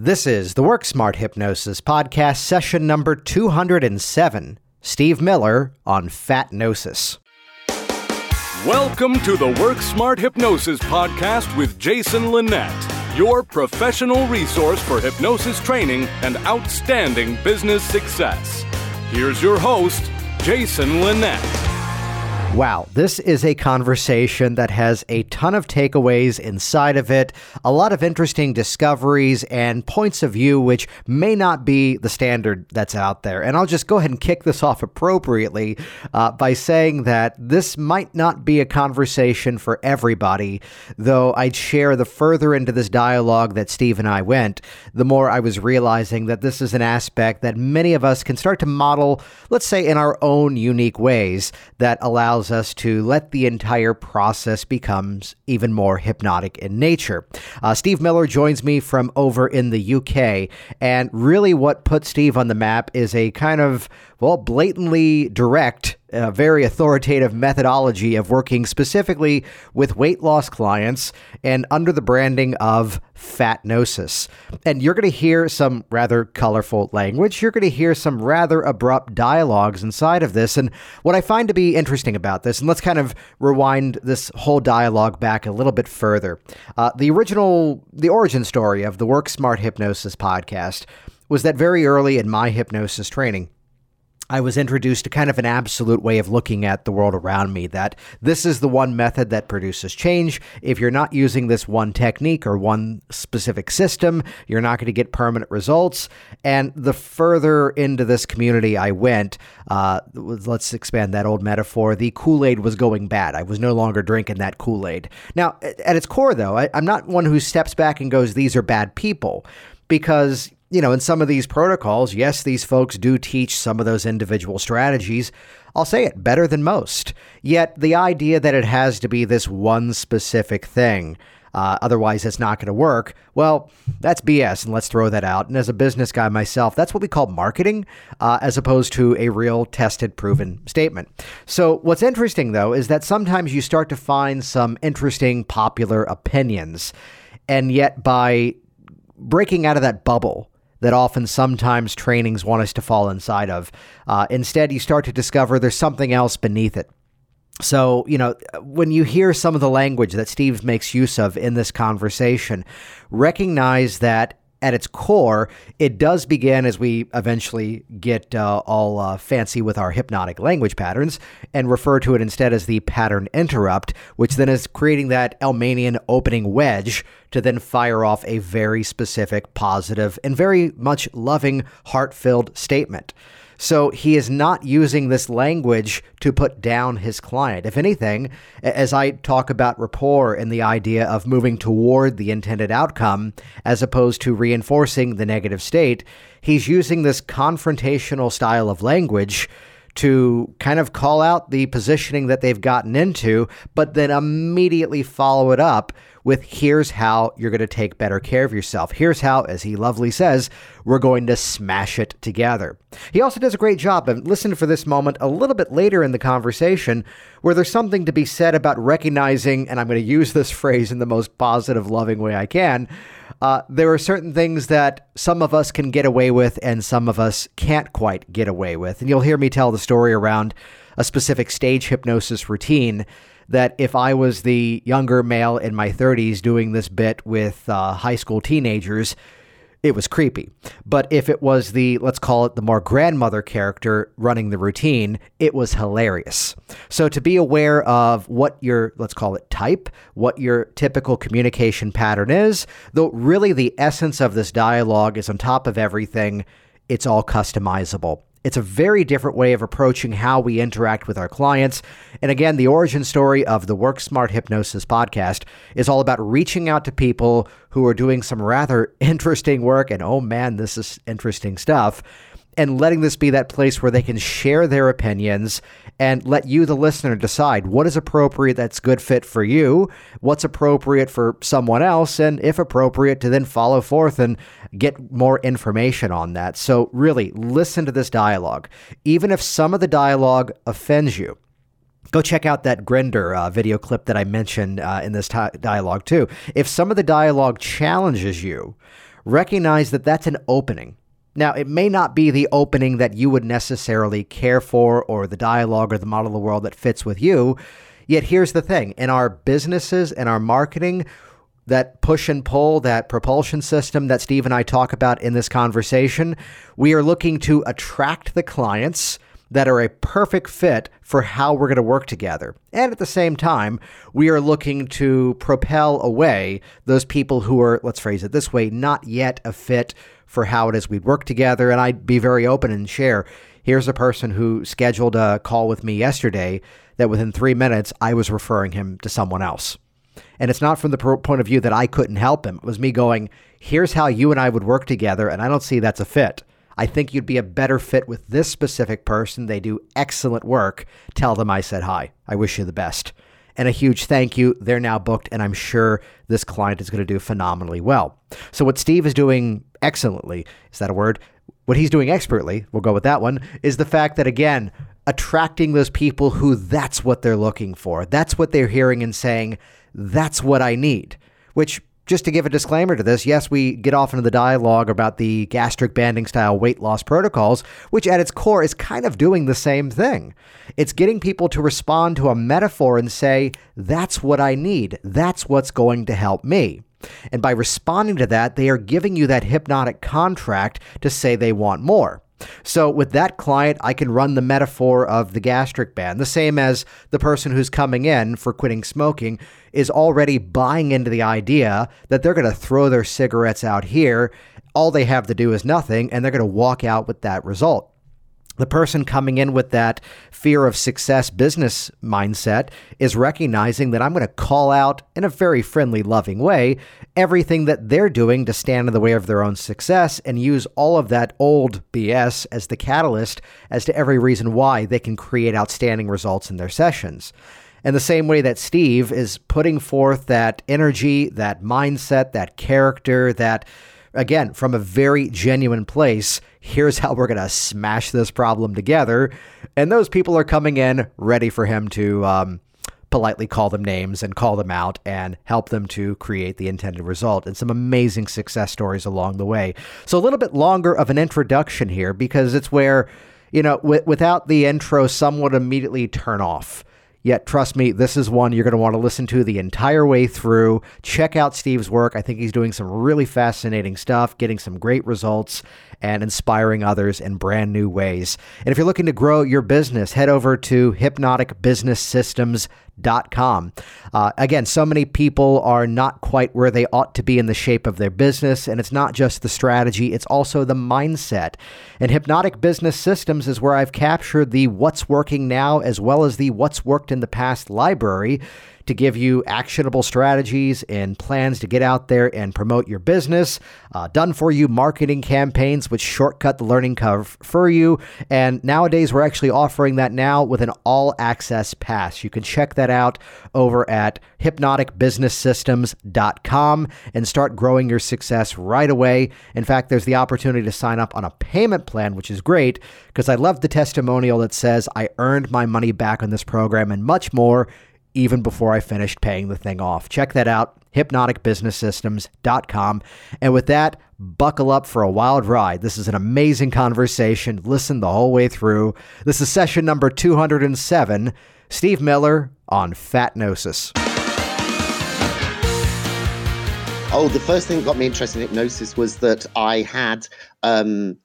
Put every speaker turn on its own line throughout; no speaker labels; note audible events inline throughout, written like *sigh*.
This is the Work Smart Hypnosis podcast, session number 207. Steve Miller on Fatnosis.
Welcome to the Work Smart Hypnosis podcast with Jason Linett, your professional resource for hypnosis training and outstanding business success. Here's your host, Jason Linett.
Wow, this is a conversation that has a ton of takeaways inside of it, a lot of interesting discoveries and points of view which may not be the standard that's out there. And I'll just go ahead and kick this off appropriately uh, by saying that this might not be a conversation for everybody, though I'd share the further into this dialogue that Steve and I went, the more I was realizing that this is an aspect that many of us can start to model, let's say, in our own unique ways that allows allows us to let the entire process becomes even more hypnotic in nature. Uh, Steve Miller joins me from over in the UK, and really what put Steve on the map is a kind of well, blatantly direct, uh, very authoritative methodology of working specifically with weight loss clients and under the branding of fatnosis. And you're going to hear some rather colorful language. You're going to hear some rather abrupt dialogues inside of this. And what I find to be interesting about this, and let's kind of rewind this whole dialogue back a little bit further. Uh, the original, the origin story of the Work Smart Hypnosis podcast was that very early in my hypnosis training, I was introduced to kind of an absolute way of looking at the world around me that this is the one method that produces change. If you're not using this one technique or one specific system, you're not going to get permanent results. And the further into this community I went, uh, let's expand that old metaphor, the Kool Aid was going bad. I was no longer drinking that Kool Aid. Now, at its core, though, I, I'm not one who steps back and goes, these are bad people because you know, in some of these protocols, yes, these folks do teach some of those individual strategies. I'll say it better than most. Yet the idea that it has to be this one specific thing, uh, otherwise it's not going to work, well, that's BS, and let's throw that out. And as a business guy myself, that's what we call marketing, uh, as opposed to a real tested, proven statement. So what's interesting, though, is that sometimes you start to find some interesting popular opinions, and yet by breaking out of that bubble, that often sometimes trainings want us to fall inside of. Uh, instead, you start to discover there's something else beneath it. So, you know, when you hear some of the language that Steve makes use of in this conversation, recognize that at its core, it does begin as we eventually get uh, all uh, fancy with our hypnotic language patterns and refer to it instead as the pattern interrupt, which then is creating that Elmanian opening wedge to then fire off a very specific, positive, and very much loving, heart filled statement. So he is not using this language to put down his client. If anything, as I talk about rapport and the idea of moving toward the intended outcome as opposed to reinforcing the negative state, he's using this confrontational style of language to kind of call out the positioning that they've gotten into, but then immediately follow it up with here's how you're going to take better care of yourself. Here's how, as he lovely says, we're going to smash it together. He also does a great job, and listen for this moment a little bit later in the conversation, where there's something to be said about recognizing, and I'm going to use this *laughs* phrase in the most positive, loving way I can. Uh, there are certain things that some of us can get away with and some of us can't quite get away with. And you'll hear me tell the story around a specific stage hypnosis routine that if I was the younger male in my 30s doing this bit with uh, high school teenagers, it was creepy. But if it was the, let's call it the more grandmother character running the routine, it was hilarious. So to be aware of what your, let's call it type, what your typical communication pattern is, though really the essence of this dialogue is on top of everything, it's all customizable. It's a very different way of approaching how we interact with our clients. And again, the origin story of the Work Smart Hypnosis podcast is all about reaching out to people who are doing some rather *laughs* interesting work. And oh man, this is interesting stuff and letting this be that place where they can share their opinions and let you, the listener, decide what is appropriate that's good fit for you, what's appropriate for someone else, and if appropriate, to then follow forth and get more information on that. So, really, listen to this dialogue. Even if some of the dialogue offends you, Go check out that Grinder uh, video clip that I mentioned uh, in this t- dialogue, too. If some of the dialogue challenges you, recognize that that's an opening. Now, it may not be the opening that you would necessarily care for or the dialogue or the model of the world that fits with you. Yet here's the thing in our businesses and our marketing, that push and pull, that propulsion system that Steve and I talk about in this conversation, we are looking to attract the clients that are a perfect fit for how we're going to work together. And at the same time, we are looking to propel away those people who are, let's phrase it this way, not yet a fit for how it is we'd work together. And I'd be very open and share. Here's a person who scheduled a call with me yesterday that within three minutes, I was referring him to someone else. And it's not from the point of view that I couldn't help him. It was me going, here's how you and I would work together. And I don't see that's a fit. I think you'd be a better fit with this specific person. They do excellent work. Tell them I said hi. I wish you the best. And a huge thank you. They're now booked, and I'm sure this client is going to do phenomenally well. So, what Steve is doing excellently is that a word? What he's doing expertly, we'll go with that one, is the fact that, again, attracting those people who that's what they're looking for. That's what they're hearing and saying, that's what I need, which just to give a disclaimer to this, yes, we get off into the dialogue about the gastric banding style weight loss protocols, which at its core is kind of doing the same thing. It's getting people to respond to a metaphor and say, that's what I need. That's what's going to help me. And by responding to that, they are giving you that hypnotic contract to say they want more. So with that client, I can run the metaphor of the gastric band, the same as the person who's coming in for quitting smoking is already buying into the idea that they're going to throw their cigarettes out here. All they have to do is nothing, and they're going to walk out with that result the person coming in with that fear of success business mindset is recognizing that I'm going to call out in a very friendly, loving way everything that they're doing to stand in the way of their own success and use all of that old BS as the catalyst as to every reason why they can create outstanding results in their sessions. And the same way that Steve is putting forth that energy, that mindset, that character, that again, from a very genuine place, here's how we're going to smash this problem together. And those people are coming in ready for him to um, politely call them names and call them out and help them to create the intended result. And some amazing success stories along the way. So, a little bit longer of an introduction here because it's where, you know, w- without the intro, some would immediately turn off. Yet, trust me, this is one you're going to want to listen to the entire way through. Check out Steve's work. I think he's doing some really fascinating stuff, getting some great results, and inspiring others in brand new ways. And if you're looking to grow your business, head over to hypnoticbusinesssystems.com. Uh, again, so many people are not quite where they ought to be in the shape of their business, and it's not just the strategy, it's also the mindset. And Hypnotic Business Systems is where I've captured the what's working now as well as the what's worked in the past library to give you actionable strategies and plans to get out there and promote your business, uh, done for you marketing campaigns, which shortcut the learning curve for you. And nowadays, we're actually offering that now with an all access pass. You can check that out over at hypnoticbusinesssystems.com and start growing your success right away. In fact, there's the opportunity to sign up on a payment plan, which is great because I love the testimonial that says, I earned my money back on this program and much more even before I finished paying the thing off. Check that out, hypnoticbusinesssystems.com. And with that, buckle up for a wild ride. This is an amazing conversation. Listen the whole way through. This is session number 207. Steve Miller on Fatnosis.
Oh, the first thing that got me interested in hypnosis was that I had um,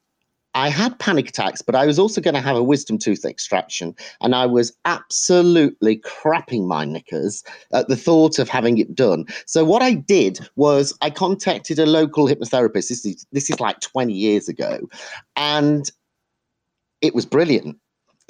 I had panic attacks, but I was also going to have a wisdom tooth extraction. And I was absolutely crapping my knickers at the thought of having it done. So, what I did was I contacted a local hypnotherapist. This is, this is like 20 years ago. And it was brilliant.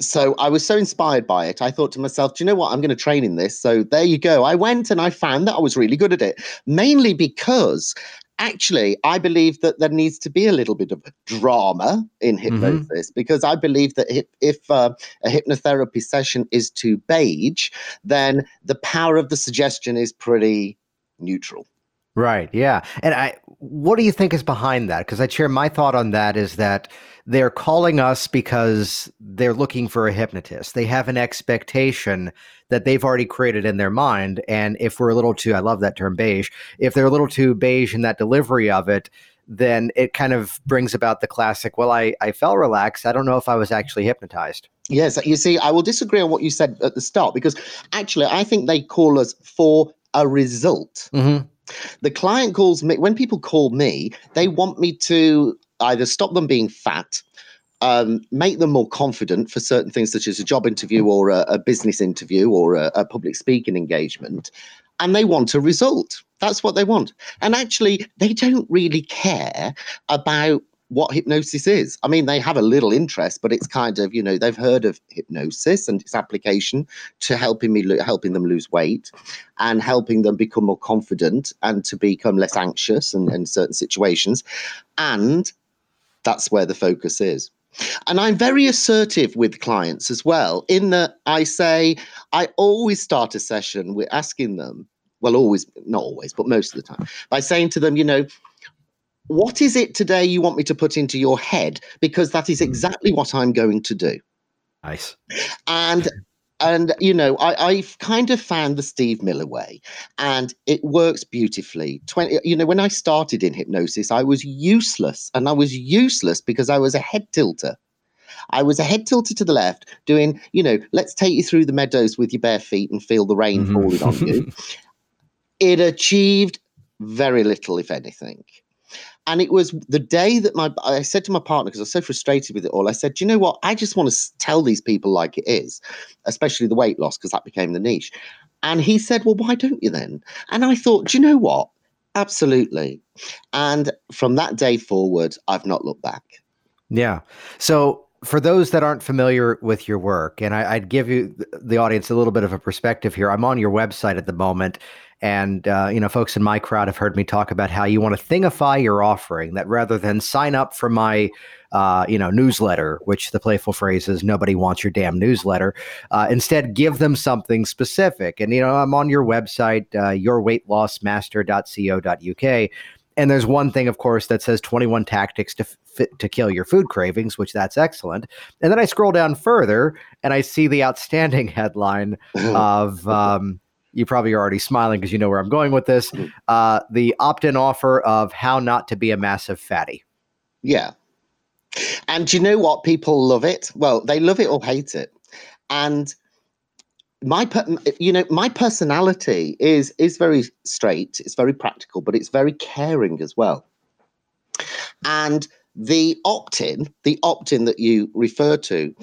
So I was so inspired by it. I thought to myself, do you know what? I'm going to train in this. So there you go. I went and I found that I was really good at it, mainly because actually, I believe that there needs to be a little bit of drama in mm-hmm. hypnosis mm-hmm. because I believe that if, if uh, a hypnotherapy session is too beige, then the power of the suggestion is pretty neutral.
Right. Yeah. And I, what do you think is behind that? Because I share my thought on that is that they're calling us because they're looking for a hypnotist. They have an expectation that they've already created in their mind. And if we're a little too, I love that term beige, if they're a little too beige in that delivery of it, then it kind of brings about the classic, well, I, I felt relaxed. I don't know if I was actually hypnotized.
Yes, you see, I will disagree on what you said at the start because actually, I think they call us for a result.
Mm-hmm.
The client calls me, when people call me, they want me to either stop them being fat, um, make them more confident for certain things, such as a job interview or a, a business interview or a, a public speaking engagement. And they want a result. That's what they want. And actually, they don't really care about what hypnosis is. I mean, they have a little interest, but it's kind of you know they've heard of hypnosis and its application to helping me lo- helping them lose weight and helping them become more confident and to become less anxious in, in certain situations, and that's where the focus is. And I'm very assertive with clients as well, in that I say, I always start a session with asking them, well, always, not always, but most of the time, by saying to them, you know, what is it today you want me to put into your head? Because that is exactly what I'm going to do.
Nice.
And and you know, I, I've kind of found the Steve Miller way, and it works beautifully. Twenty, you know, when I started in hypnosis, I was useless, and I was useless because I was a head tilter. I was a head tilter to the left, doing, you know, let's take you through the meadows with your bare feet and feel the rain
Mhm.
falling on you. *laughs* It achieved very little, if anything. And it was the day that my I said to my partner because I was so frustrated with it all. I said, "Do you know what? I just want to tell these people like it is, especially the weight loss because that became the niche." And he said, "Well, why don't you then?" And I thought, "Do you know what? Absolutely." And from that day forward, I've not looked back.
Yeah. So for those that aren't familiar with your work, and I, I'd give you the audience a little bit of a perspective here. I'm on your website at the moment, and uh, you know, folks in my crowd have heard me talk about how you want to thingify your offering. That rather than sign up for my uh, you know, newsletter, which the playful phrase is nobody wants your damn newsletter. Uh, instead, give them something specific. And, you know, I'm on your website, uh, yourweightlossmaster.co.uk. And there's one thing, of course, that says 21 tactics to fit, to kill your food cravings, which that's excellent. And then I scroll down further and I see the outstanding *laughs* headline *laughs* of um, you probably are already smiling because you know where I'm going with this. Uh, the opt-in offer of how not to be a massive fatty.
Yeah. And you know what? People love it. Well, they love it or hate it. And my per- you know my personality is is very straight it's very practical but it's very caring as well and the opt-in the opt-in that you refer to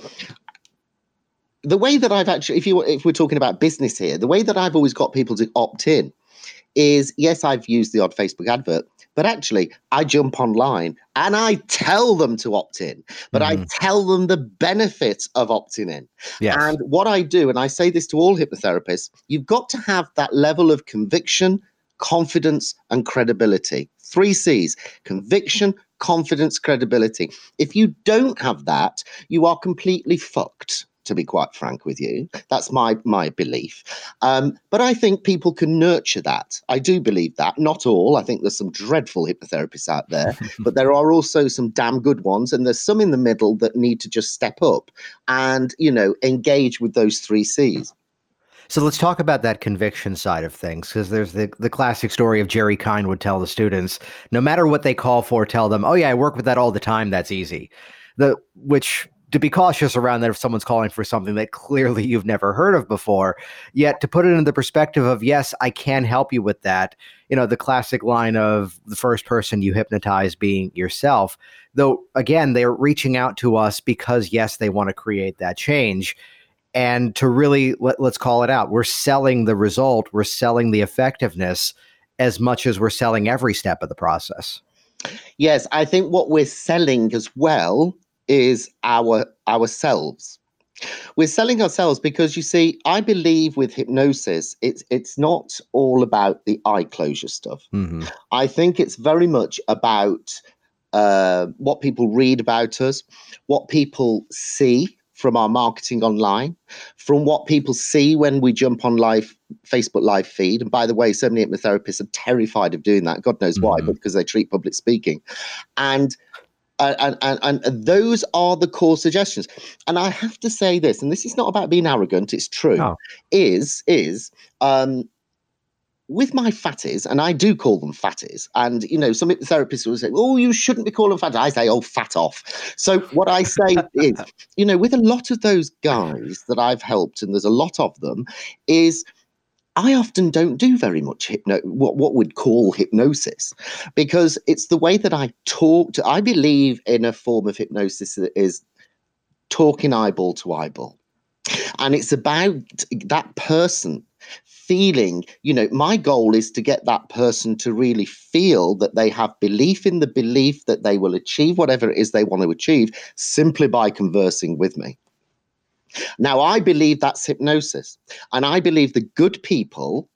the way that i've actually if you if we're talking about business here the way that i've always got people to opt in is yes i've used the odd facebook advert but actually i jump online and i tell them to opt in but i
Mhm.
tell them the benefits of opting in
Yes.
and what I do, and I say this to all hypnotherapists, you've got to have that level of conviction, confidence, and credibility. Three C's conviction, confidence, credibility. If you don't have that, you are completely fucked. To be quite frank with you, that's my my belief. Um, but I think people can nurture that. I do believe that. Not all. I think there's some dreadful hypnotherapists out there, *laughs* but there are also some damn good ones, and there's some in the middle that need to just step up and you know engage with those three C's.
So let's talk about that conviction side of things, because there's the, the classic story of Jerry Kein would tell the students, no matter what they call for, tell them, oh yeah, I work with that all the time. That's easy. The which to be cautious around that if someone's calling for something that clearly you've never heard of before. Yet to put it in the perspective of yes, I can help you with that. You know, the classic line of the first person you hypnotize being yourself. Though again, they're reaching out to us because yes, they want to create that change and to really let, let's call it out we're selling the result we're selling the effectiveness as much as we're selling every step of the process
Yes, I think what we're selling as well is our ourselves. We're selling ourselves because you see, I believe with hypnosis, it's it's not all about the eye closure stuff.
mm-hmm.
I think it's very much about uh, what people read about us, what people see from our marketing online, from what people see when we jump on live Facebook live feed. And by the way, so many hypnotherapists are terrified of doing that. God knows why,
Mhm.
but because they treat public speaking, and. And, and, and those are the core suggestions. And I have to say this, and this is not about being arrogant, it's true,
No.
is is um, with my fatties, and I do call them fatties, and you know, some therapists will say, "Oh, you shouldn't be calling them fatties." I say, "Oh, fat off." So what I say *laughs* is, you know, with a lot of those guys that I've helped, and there's a lot of them, is I often don't do very much hypno what what we'd call hypnosis because it's the way that I talk to I believe in a form of hypnosis that is talking eyeball to eyeball. And it's about that person feeling, you know, my goal is to get that person to really feel that they have belief in the belief that they will achieve whatever it is they want to achieve simply by conversing with me. Now, I believe that's hypnosis, and I believe the good people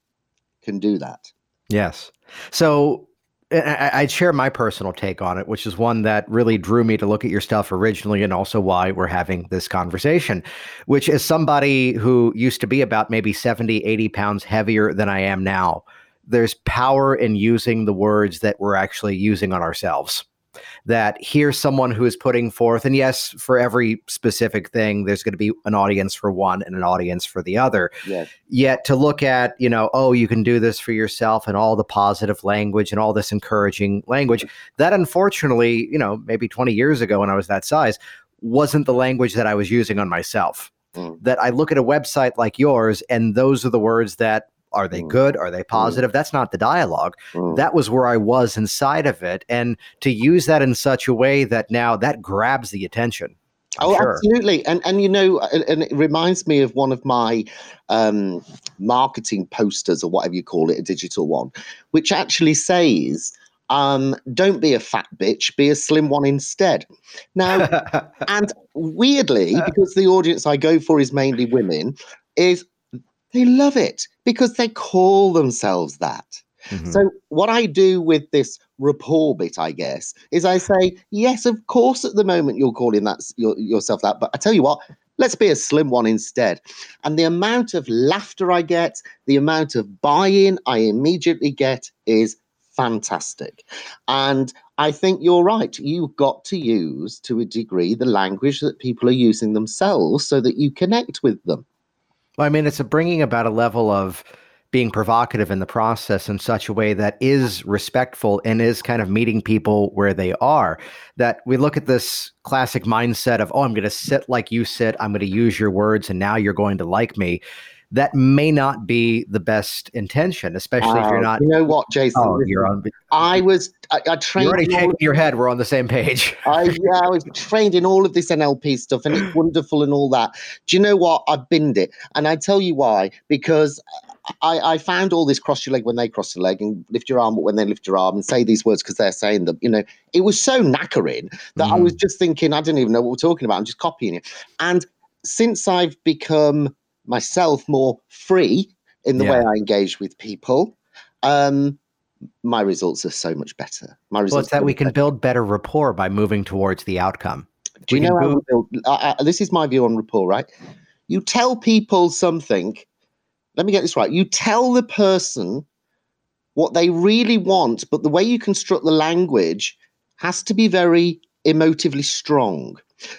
can do that.
Yes. So I'd share my personal take on it, which is one that really drew me to look at your stuff originally, and also why we're having this conversation. Which is somebody who used to be about maybe 70, 80 pounds heavier than I am now. There's power in using the words that we're actually using on ourselves that here's someone who is putting forth, and yes, for every specific thing, there's going to be an audience for one and an audience for the other.
Yes.
Yet to look at, you know, oh, you can do this for yourself and all the positive language and all this encouraging language, that unfortunately, you know, maybe 20 years ago when I was that size, wasn't the language that I was using on myself. Mm. That I look at a website like yours, and those are the words that are they mm. good? Are they mm. positive? That's not the dialogue. Mm. That was where I was inside of it. And to use that in such a way that now that grabs the attention.
I'm oh, sure. absolutely. And and you know, and it reminds me of one of my um, marketing posters or whatever you call it, a digital one, which actually says, um, don't be a fat bitch, be a slim one instead. Now, *laughs* and weirdly, because the audience I go for is mainly women, is they love it because they call themselves that. Mm-hmm. So, what I do with this rapport bit, I guess, is I say, yes, of course, at the moment you're calling that your, yourself that, but I tell you what, let's be a slim one instead. And the amount of laughter I get, the amount of buy in I immediately get is fantastic. And I think you're right. You've got to use, to a degree, the language that people are using themselves so that you connect with them.
I mean, it's bringing about a level of being provocative in the process in such a way that is respectful and is kind of meeting people where they are. That we look at this classic mindset of, oh, I'm going to sit like you sit, I'm going to use your words, and now you're going to like me that may not be the best intention, especially uh, if you're not.
You know what, Jason? Oh, you're on. I was. I, I trained.
You're already shaking your head. We're on the same page. *laughs*
I yeah, I was trained in all of this NLP stuff, and it's wonderful and all that. Do you know what? I've binned it, and I tell you why. Because I, I, found all this cross your leg when they cross your leg and lift your arm when they lift your arm and say these words because they're saying them. You know, it was so knackering that mm. I was just thinking, I didn't even know what we're talking about. I'm just copying it. And since I've become myself more free in the yeah. way I engage with people, um, my results are so much better. My results.
Well, it's that we can better. build better rapport by moving towards the outcome.
Do you know how we build? Uh, uh, this is my view on rapport, right? You tell people something. Let me get this right. You tell the person what they really want, but the way you construct the language has to be very emotively strong.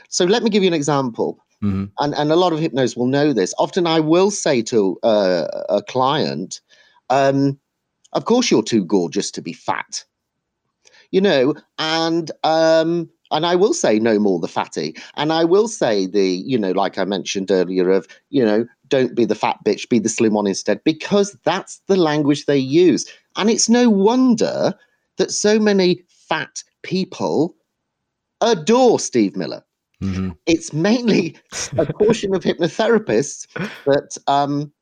So let me give you an example. Mm-hmm. And, and a lot of hypnos will know this. Often I will say to uh, a client, um, of course you're too gorgeous to be fat. You know, and um, and I will say no more the fatty. And I will say the, you know, like I mentioned earlier, of, you know, don't be the fat bitch, be the slim one instead, because that's the language they use. And it's no wonder that so many fat people adore Steve Miller. Mm-hmm. It's mainly a portion of hypnotherapists that um,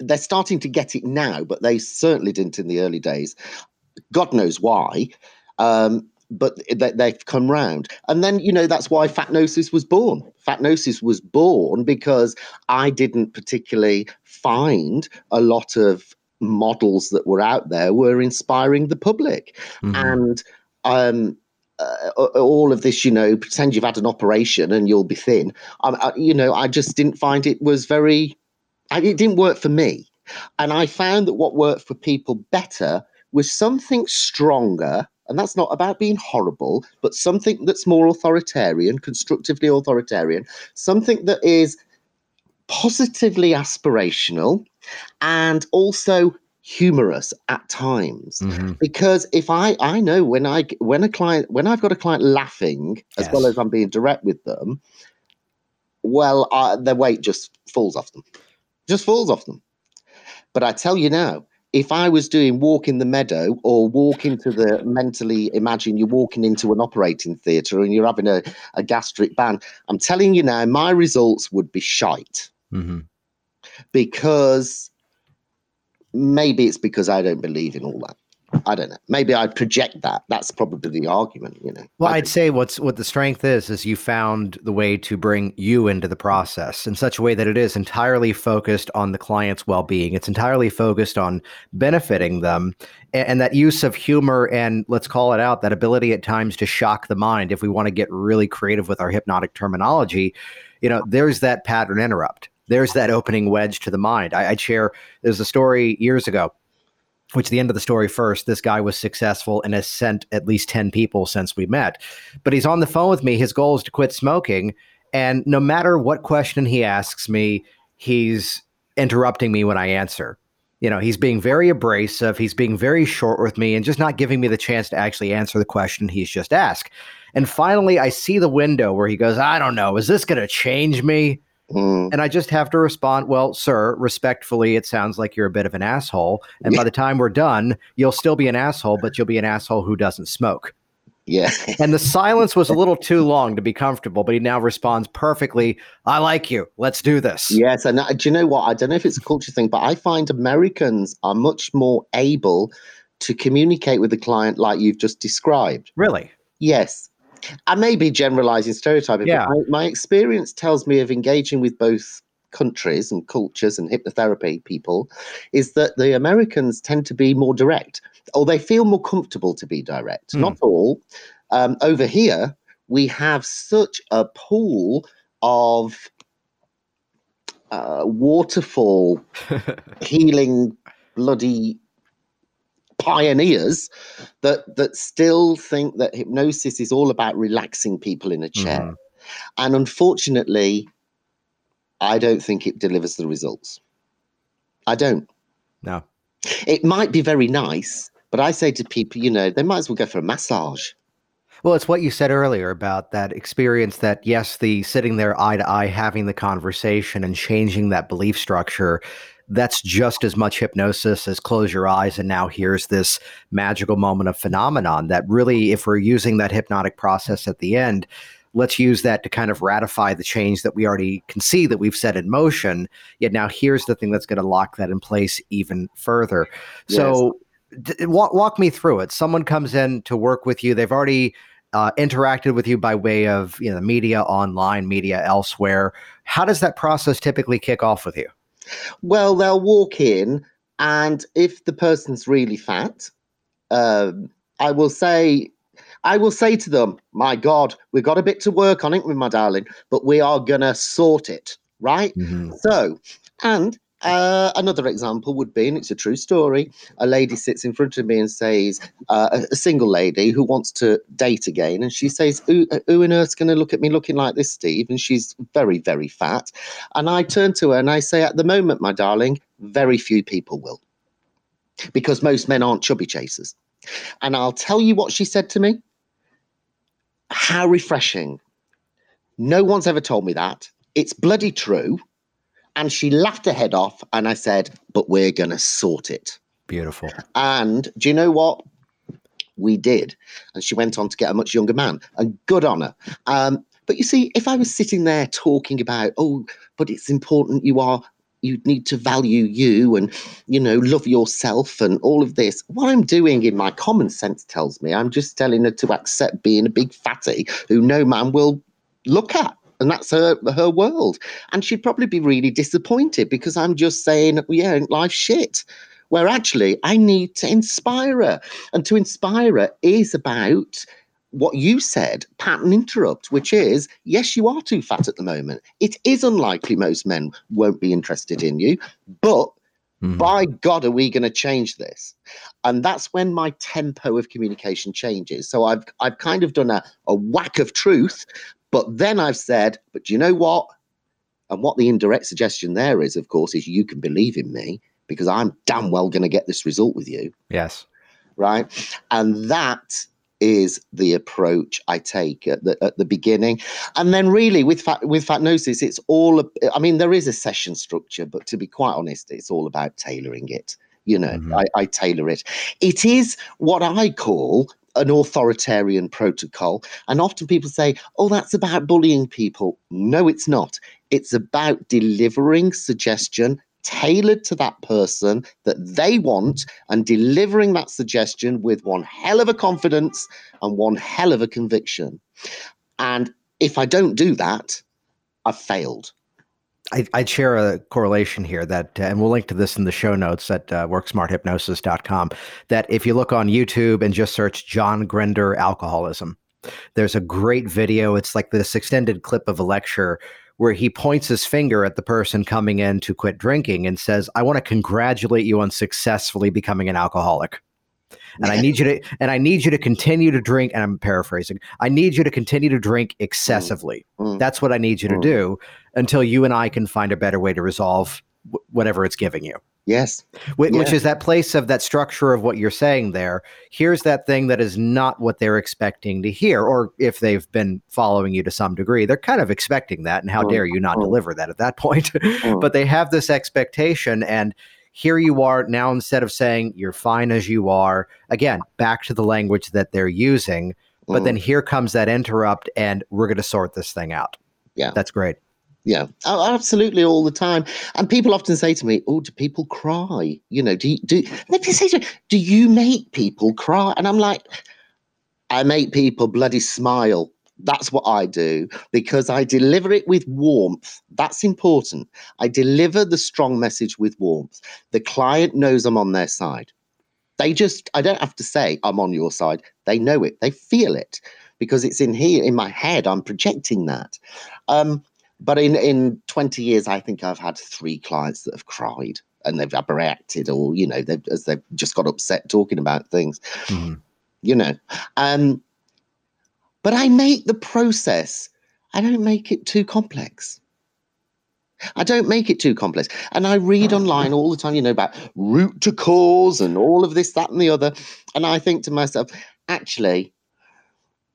they're starting to get it now, but they certainly didn't in the early days. God knows why. Um, but they, have come round. And then, you know, that's why Fatnosis was born. Fatnosis was born because I didn't particularly find a lot of models that were out there were inspiring the public. Mm-hmm. And um, uh, all of this, you know, pretend you've had an operation and you'll be thin. Um, I, you know, I just didn't find it was very, I, it didn't work for me. And I found that what worked for people better was something stronger. And that's not about being horrible, but something that's more authoritarian, constructively authoritarian, something that is positively aspirational, and also humorous at times.
Mm-hmm.
because if i i know when i when a client when i've got a client laughing as well as i'm being direct with them well uh, their weight just falls off them. Just falls off them. But i tell you now if i was doing walk in the meadow or walk into the mentally imagine you're walking into an operating theatre and you're having a, a gastric ban i'm telling you now my results would be shite.
Mm-hmm.
because maybe it's because I don't believe in all that. I don't know. Maybe I project that. That's probably the argument, you know.
Well, I'd say what's what the strength is is you found the way to bring you into the process in such a way that it is entirely focused on the client's well-being. It's entirely focused on benefiting them, and, and that use of humor and let's call it out that ability at times to shock the mind. If we want to get really creative with our hypnotic terminology, you know, there's that pattern interrupt. There's that opening wedge to the mind. I, I'd share. There's a story years ago which the end of the story first, this guy was successful and has sent at least 10 people since we met. But he's on the phone with me. His goal is to quit smoking. And no matter what question he asks me, he's interrupting me when I answer. You know, he's being very abrasive. He's being very short with me and just not giving me the chance to actually answer the question he's just asked. And finally, I see the window where he goes, I don't know, is this going to change me?
Mm,
And I just have to respond, well, sir, respectfully, it sounds like you're a bit of an asshole. And by the time we're done, you'll still be an asshole, but you'll be an asshole who doesn't smoke.
yeah.
And the silence was a little *laughs* too long to be comfortable, but he now responds perfectly, I like you. Let's do this.
yes. And uh, do you know what? I don't know if it's a culture thing, but I find Americans are much more able to communicate with the client like you've just described.
Really?
Yes. I may be generalizing stereotyping,
Yeah.
but my, my experience tells me of engaging with both countries and cultures and hypnotherapy people is that the Americans tend to be more direct, or they feel more comfortable to be direct.
Hmm.
Not all. Um, over here, we have such a pool of uh, waterfall *laughs* healing bloody pioneers that that still think that hypnosis is all about relaxing people in a chair
Mhm.
and unfortunately i don't think it delivers the results i don't
No.
it might be very nice but i say to people you know they might as well go for a massage
Well, it's what you said earlier about that experience that, yes, the sitting there eye to eye, having the conversation and changing that belief structure, that's just as much hypnosis as close your eyes and now here's this magical moment of phenomenon that really, if we're using that hypnotic process at the end, let's use that to kind of ratify the change that we already can see that we've set in motion. Yet now here's the thing that's going to lock that in place even further. So, d- walk, walk me through it. Someone comes in to work with you. They've already uh, interacted with you by way of you know media online, media elsewhere. How does that process typically kick off with you?
Well they'll walk in and if the person's really fat um, i will say i will say to them my god we've got a bit to work on it with my darling? But we are gonna sort it right? So, and uh, another example would be, and it's a true story, a lady sits in front of me and says, uh, a, single lady who wants to date again, and she says, who, who on earth's going to look at me looking like this, Steve? And she's very, very fat. And I turn to her and I say, at the moment, my darling, very few people will. Because most men aren't chubby chasers. And I'll tell you what she said to me. How refreshing. No one's ever told me that. It's bloody true. And she laughed her head off. And I said, But we're going to sort it.
Beautiful.
And do you know what? We did. And she went on to get a much younger man. And good on her. Um, but you see, if I was sitting there talking about, oh, but it's important you are, you need to value you and, you know, love yourself and all of this, what I'm doing in my common sense tells me I'm just telling her to accept being a big fatty who no man will look at. And that's her her world. And she'd probably be really disappointed because I'm just saying, yeah, life's shit. Where actually I need to inspire her. And to inspire her is about what you said, pattern interrupt, which is yes, you are too fat at the moment. It is unlikely most men won't be interested in you, but
Mhm.
by God, are we going to change this? And that's when my tempo of communication changes. So I've I've kind of done a, a whack of truth, but then I've said, but do you know what? And what the indirect suggestion there is, of course, is you can believe in me because I'm damn well going to get this result with you.
Yes.
Right. And that is the approach I take at the at the beginning, and then really with fat, with Fatnosis, it's all. I mean, there is a session structure, but to be quite honest, it's all about tailoring it. You know, mm-hmm. I, I tailor it. It is what I call an authoritarian protocol. And often people say, oh, that's about bullying people. No, it's not. It's about delivering suggestion tailored to that person that they want and delivering that suggestion with one hell of a confidence and one hell of a conviction. And if I don't do that, I've failed.
I, would share a correlation here that, uh, and we'll link to this in the show notes at uh, worksmarthypnosis.com. That if you look on YouTube and just search John Grinder alcoholism, there's a great video. It's like this extended clip of a lecture where he points his finger at the person coming in to quit drinking and says, I want to congratulate you on successfully becoming an alcoholic. And I need you to and I need you to continue to drink and I'm paraphrasing. I need you to continue to drink excessively. Mm. That's what I need you to mm. do until you and I can find a better way to resolve w- whatever it's giving you.
Yes.
Which, yeah. which, is that place of that structure of what you're saying there. Here's that thing that is not what they're expecting to hear. Or if they've been following you to some degree, they're kind of expecting that. And how mm. dare you not mm. deliver that at that *laughs* point? Mm. but they have this expectation. And here you are now, instead of saying you're fine as you are, again, back to the language that they're using. But then mm. here comes that interrupt, and we're going to sort this thing out.
Yeah.
That's great.
Yeah, absolutely, all the time. And people often say to me, "Oh, do people cry? You know, do you, do?" They say to me, "Do you make people cry?" And I'm like, "I make people bloody smile. That's what I do because I deliver it with warmth. That's important. I deliver the strong message with warmth. The client knows I'm on their side. They just, I don't have to say I'm on your side. They know it. They feel it." Because it's in here in my head, I'm projecting that. Um, but in in 20 years i think i've had three clients that have cried and they've reacted or you know they've as they've just got upset talking about things mm. you know um but i make the process i don't make it too complex I don't make it too complex. And I read online all the time, you know, about root to cause and all of this, that, and the other. And I think to myself, actually,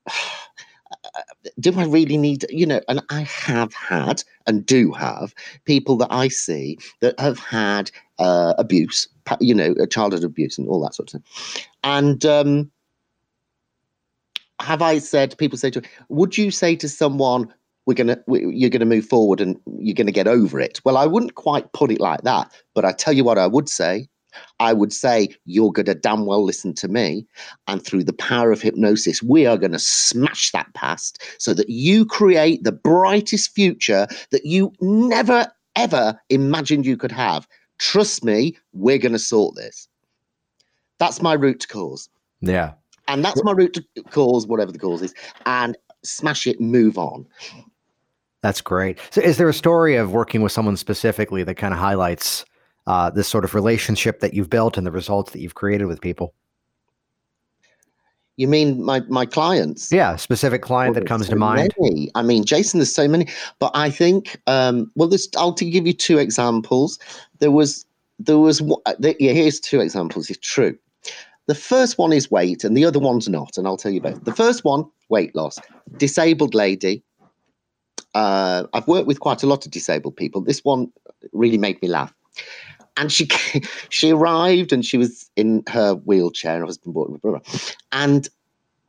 *sighs* do I really need, you know, and I have had and do have people that I see that have had uh, abuse, you know, childhood abuse and all that sort of thing. And um, have I said, people say to would you say to someone, we're gonna we, you're gonna move forward and you're gonna get over it well i wouldn't quite put it like that but i tell you what i would say I would say, You're going to damn well listen to me. And through the power of hypnosis, we are going to smash that past so that you create the brightest future that you never, ever imagined you could have. Trust me, we're going to sort this. That's my root cause.
Yeah.
And that's my root to cause, whatever the cause is, and smash it, move on.
That's great. So, is there a story of working with someone specifically that kind of highlights uh, this sort of relationship that you've built and the results that you've created with people?
You mean my my clients?
Yeah, specific client well, that comes so to mind.
Many. I mean, Jason, there's so many, but I think um, well, this I'll give you two examples. There was there was yeah, here's two examples. It's true. The first one is weight, and the other one's not, and I'll tell you both. The first one, weight loss, disabled lady. Uh, I've worked with quite a lot of disabled people. This one really made me laugh and she *laughs* she arrived and she was in her wheelchair. Her husband bought her and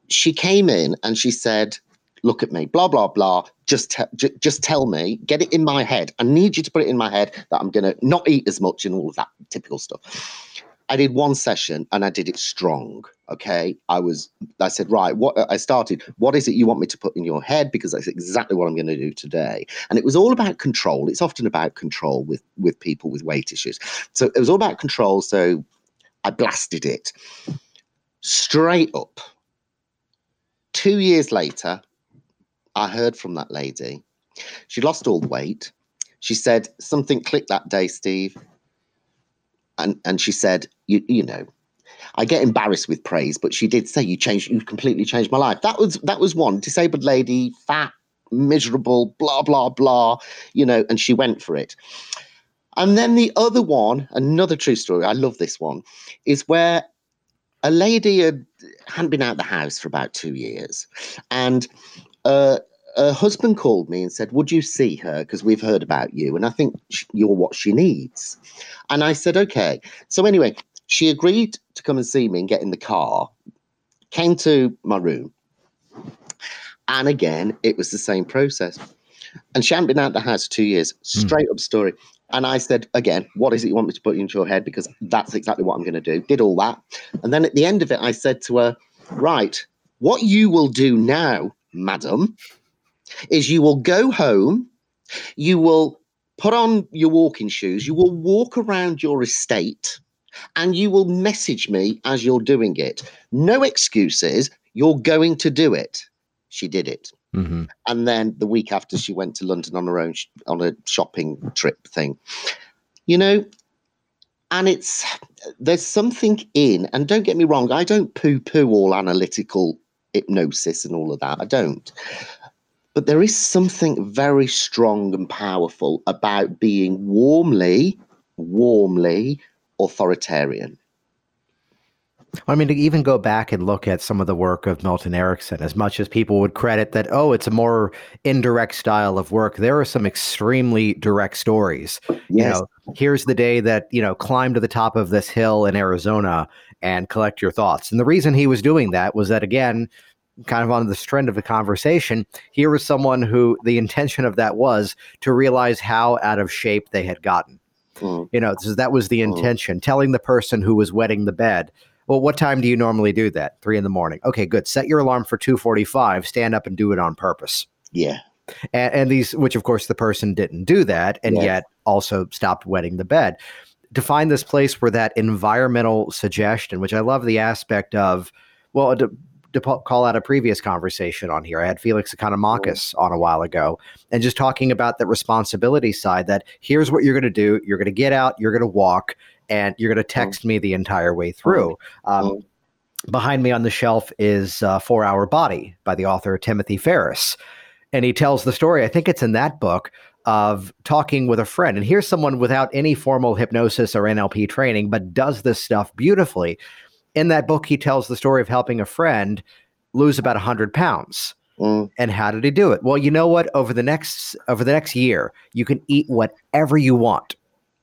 she came in and she said, "Look at me, blah blah blah. Just te- j- just tell me, get it in my head. I need you to put it in my head that I'm gonna not eat as much and all of that typical stuff." I did one session and I did it strong. Okay. I was, I said, right, what uh, I started, what is it you want me to put in your head? Because that's exactly what I'm going to do today. And it was all about control. It's often about control with, with people with weight issues. So it was all about control. So I blasted it straight up. Two years later, I heard from that lady. She lost all the weight. She said, something clicked that day, Steve and and she said, you you know, I get embarrassed with praise, but she did say you changed, you completely changed my life. That was that was one disabled lady, fat, miserable, blah, blah, blah, you know, and she went for it. And then the other one, another true story, I love this one, is where a lady had, hadn't been out of the house for about two years. And uh, her husband called me and said, Would you see her? Because we've heard about you. And I think you're what she needs. And I said, Okay. So, anyway, she agreed to come and see me and get in the car, came to my room. And again, it was the same process. And she hadn't been out the house two years. Hmm. Straight mm. up story. And I said, again, what is it you want me to put into your head? Because that's exactly what I'm going to do. Did all that. And then at the end of it, I said to her, right, what you will do now, madam, is you will go home, you will put on your walking shoes, you will walk around your estate, and you will message me as you're doing it. No excuses. You're going to do it. She did it. Mm-hmm. And then the week after, she went to London on her own sh- on a shopping trip thing. You know, and it's there's something in, and don't get me wrong, I don't poo poo all analytical hypnosis and all of that. I don't. But there is something very strong and powerful about being warmly, warmly authoritarian.
I mean, to even go back and look at some of the work of Milton Erickson, as much as people would credit that, oh, it's a more indirect style of work, there are some extremely direct stories. Yes. You know, here's the day that, you know, climb to the top of this hill in Arizona and collect your thoughts. And the reason he was doing that was that, again, kind of on the trend of the conversation, here was someone who the intention of that was to realize how out of shape they had gotten. Mm. You know, so that was the mm. intention. Mm. Telling the person who was wetting the bed, well, what time do you normally do that? Three in the morning. Okay, good. Set your alarm for two forty-five. Stand up and do it on purpose.
Yeah.
And, and these, which of course the person didn't do that, and yes. yet also stopped wetting the bed. To find this place where that environmental suggestion, which I love the aspect of, well, to, call out a previous conversation on here. I had Felix Economakis on a while ago, and just talking about the responsibility side. That here's what you're going to do: you're going to get out, you're going to walk, and you're going to text me the entire way through. Um, behind me on the shelf is uh, Four Hour Body by the author Timothy Ferriss. And he tells the story, I think it's in that book, of talking with a friend. And here's someone without any formal hypnosis or NLP training, but does this stuff beautifully. In that book, he tells the story of helping a friend lose about 100 pounds. Mm. And how did he do it? Well, you know what? Over the next over the next year, you can eat whatever you want.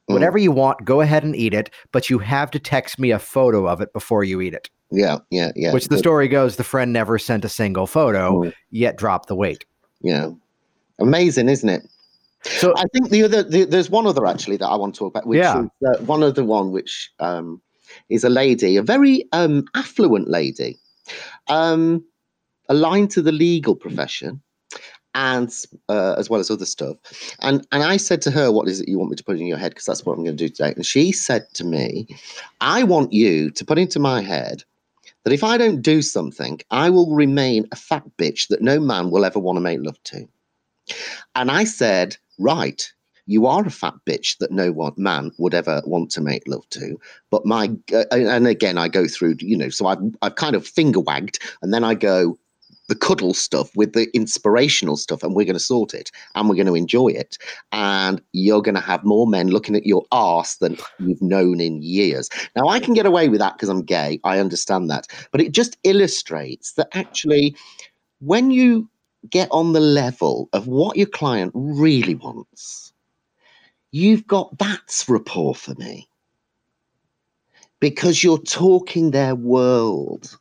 Mm. Whatever you want, go ahead and eat it, but you have to text me a photo of it before you eat it.
Yeah, yeah, yeah.
Which the story goes, the friend never sent a single photo, mm. yet dropped the weight.
Yeah, amazing, isn't it? So I think the other, the, there's one other actually that I want to talk about. Which yeah. is uh, one other one, which um, is a lady, a very um, affluent lady, um, aligned to the legal profession, and uh, as well as other stuff. And and I said to her, "What is it you want me to put in your head? Because that's what I'm going to do today." And she said to me, "I want you to put into my head." That if I don't do something, I will remain a fat bitch that no man will ever want to make love to. And I said, Right, you are a fat bitch that no one man would ever want to make love to. But my, uh, and again, I go through, you know, so I've, I've kind of finger wagged and then I go, the cuddle stuff with the inspirational stuff and we're going to sort it and we're going to enjoy it. And you're going to have more men looking at your ass than you've known in years. Now i can get away with that because i'm gay. I understand that. But it just illustrates that actually when you get on the level of what your client really wants you've got that's rapport for me because you're talking their world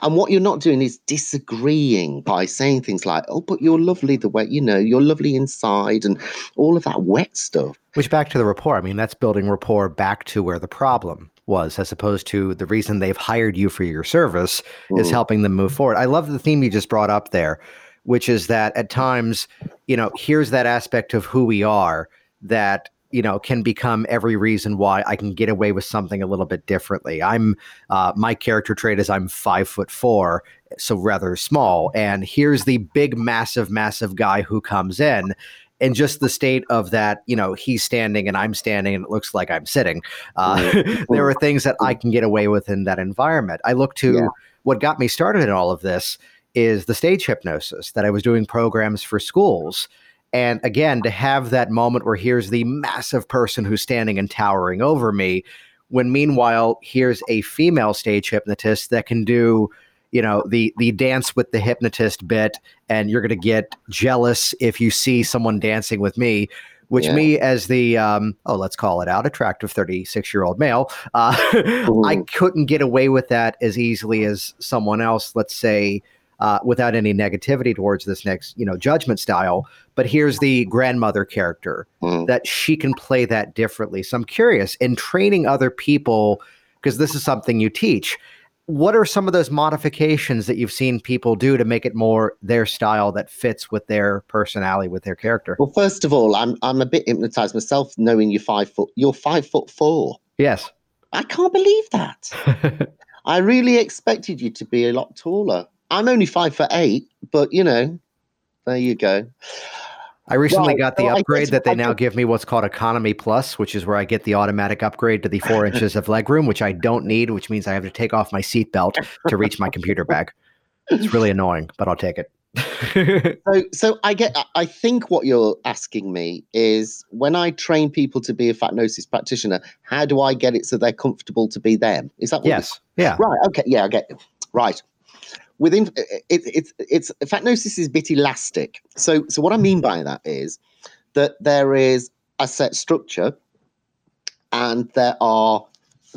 and what you're not doing is disagreeing by saying things like, oh, but you're lovely the way, you know, you're lovely inside and all of that wet stuff.
Which back to the rapport. I mean, that's building rapport back to where the problem was, as opposed to the reason they've hired you for your service mm. is helping them move forward. I love the theme you just brought up there, which is that at times, you know, here's that aspect of who we are that you know can become every reason why I can get away with something a little bit differently. I'm uh, my character trait is I'm five foot four, so rather small, and here's the big, massive, massive guy who comes in. And just the state of that, you know, he's standing and I'm standing, and it looks like I'm sitting. Uh, *laughs* there are things that I can get away with in that environment. I look to yeah. what got me started in all of this is the stage hypnosis that I was doing programs for schools. And again, to have that moment where here's the massive person who's standing and towering over me, when meanwhile, here's a female stage hypnotist that can do you know the the dance with the hypnotist bit and you're going to get jealous if you see someone dancing with me which yeah. me as the um, oh let's call it out attractive 36 year old male uh, *laughs* i couldn't get away with that as easily as someone else let's say uh, without any negativity towards this next you know judgment style. But here's the grandmother character mm. that she can play that differently. So i'm curious in training other people because this is something you teach what are some of those modifications that you've seen people do to make it more their style that fits with their personality with their character?
Well first of all i'm i'm a bit hypnotized myself knowing you're five foot you're five foot four.
Yes.
I can't believe that. *laughs* I really expected you to be a lot taller i'm only five for eight but you know there you go
I recently got the upgrade that they now give me what's called Economy Plus, which is where I get the automatic upgrade to the four *laughs* inches of legroom, which I don't need, which means I have to take off my seatbelt to reach my computer bag. It's really annoying, but I'll take it. *laughs*
so, so I get. I think what you're asking me is when I train people to be a fatnosis practitioner, how do I get it so they're comfortable to be them? Is that what
yes? Yeah.
Right. Okay. Yeah. I get. It. Right within it, it's it's fatnosis is a bit elastic. So so what I mean by that is that there is a set structure, and there are,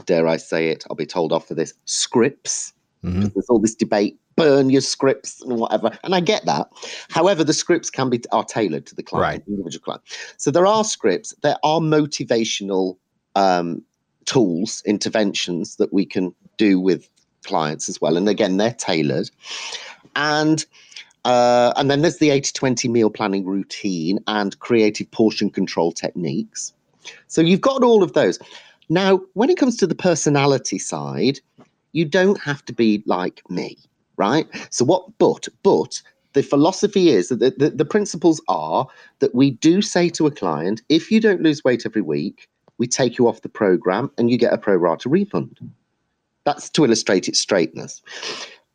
dare I say it, I'll be told off for this, scripts. Mm-hmm. There's all this debate, burn your scripts and whatever, and I get that. However, the scripts can be are tailored to the client, right. individual client. So there are scripts. There are motivational um, tools, interventions that we can do with clients as well. And again, they're tailored. And uh, and then there's the 80 20 meal planning routine and creative portion control techniques. So you've got all of those. Now, when it comes to the personality side, you don't have to be like me, right? So what, but, but the philosophy is that the, the, the principles are that we do say to a client, if you don't lose weight every week, we take you off the program and you get a pro rata refund. That's to illustrate its straightness.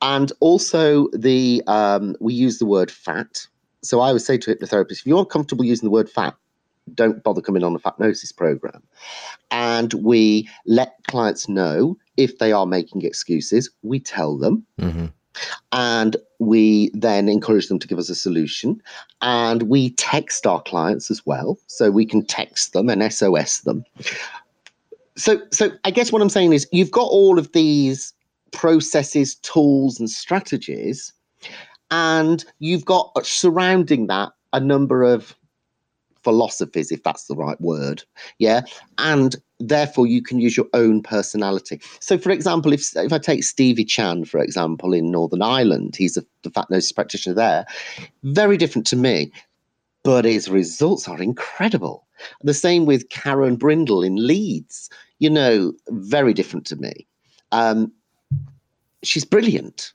And also, the um, we use the word fat. So I would say to hypnotherapists, if you're comfortable using the word fat, don't bother coming on a fatnosis program. And we let clients know if they are making excuses, we tell them. Mm-hmm. And we then encourage them to give us a solution. And we text our clients as well. So we can text them and SOS them so so I guess what I'm saying is you've got all of these processes, tools, and strategies, and you've got uh, surrounding that a number of philosophies, if that's the right word. Yeah. And therefore you can use your own personality. So for example, if if I take Stevie Chan, for example, in Northern Ireland, he's a, the fatnosis practitioner there, very different to me, but his results are incredible. The same with Karen Brindle in Leeds, you know, very different to me. Um, she's brilliant.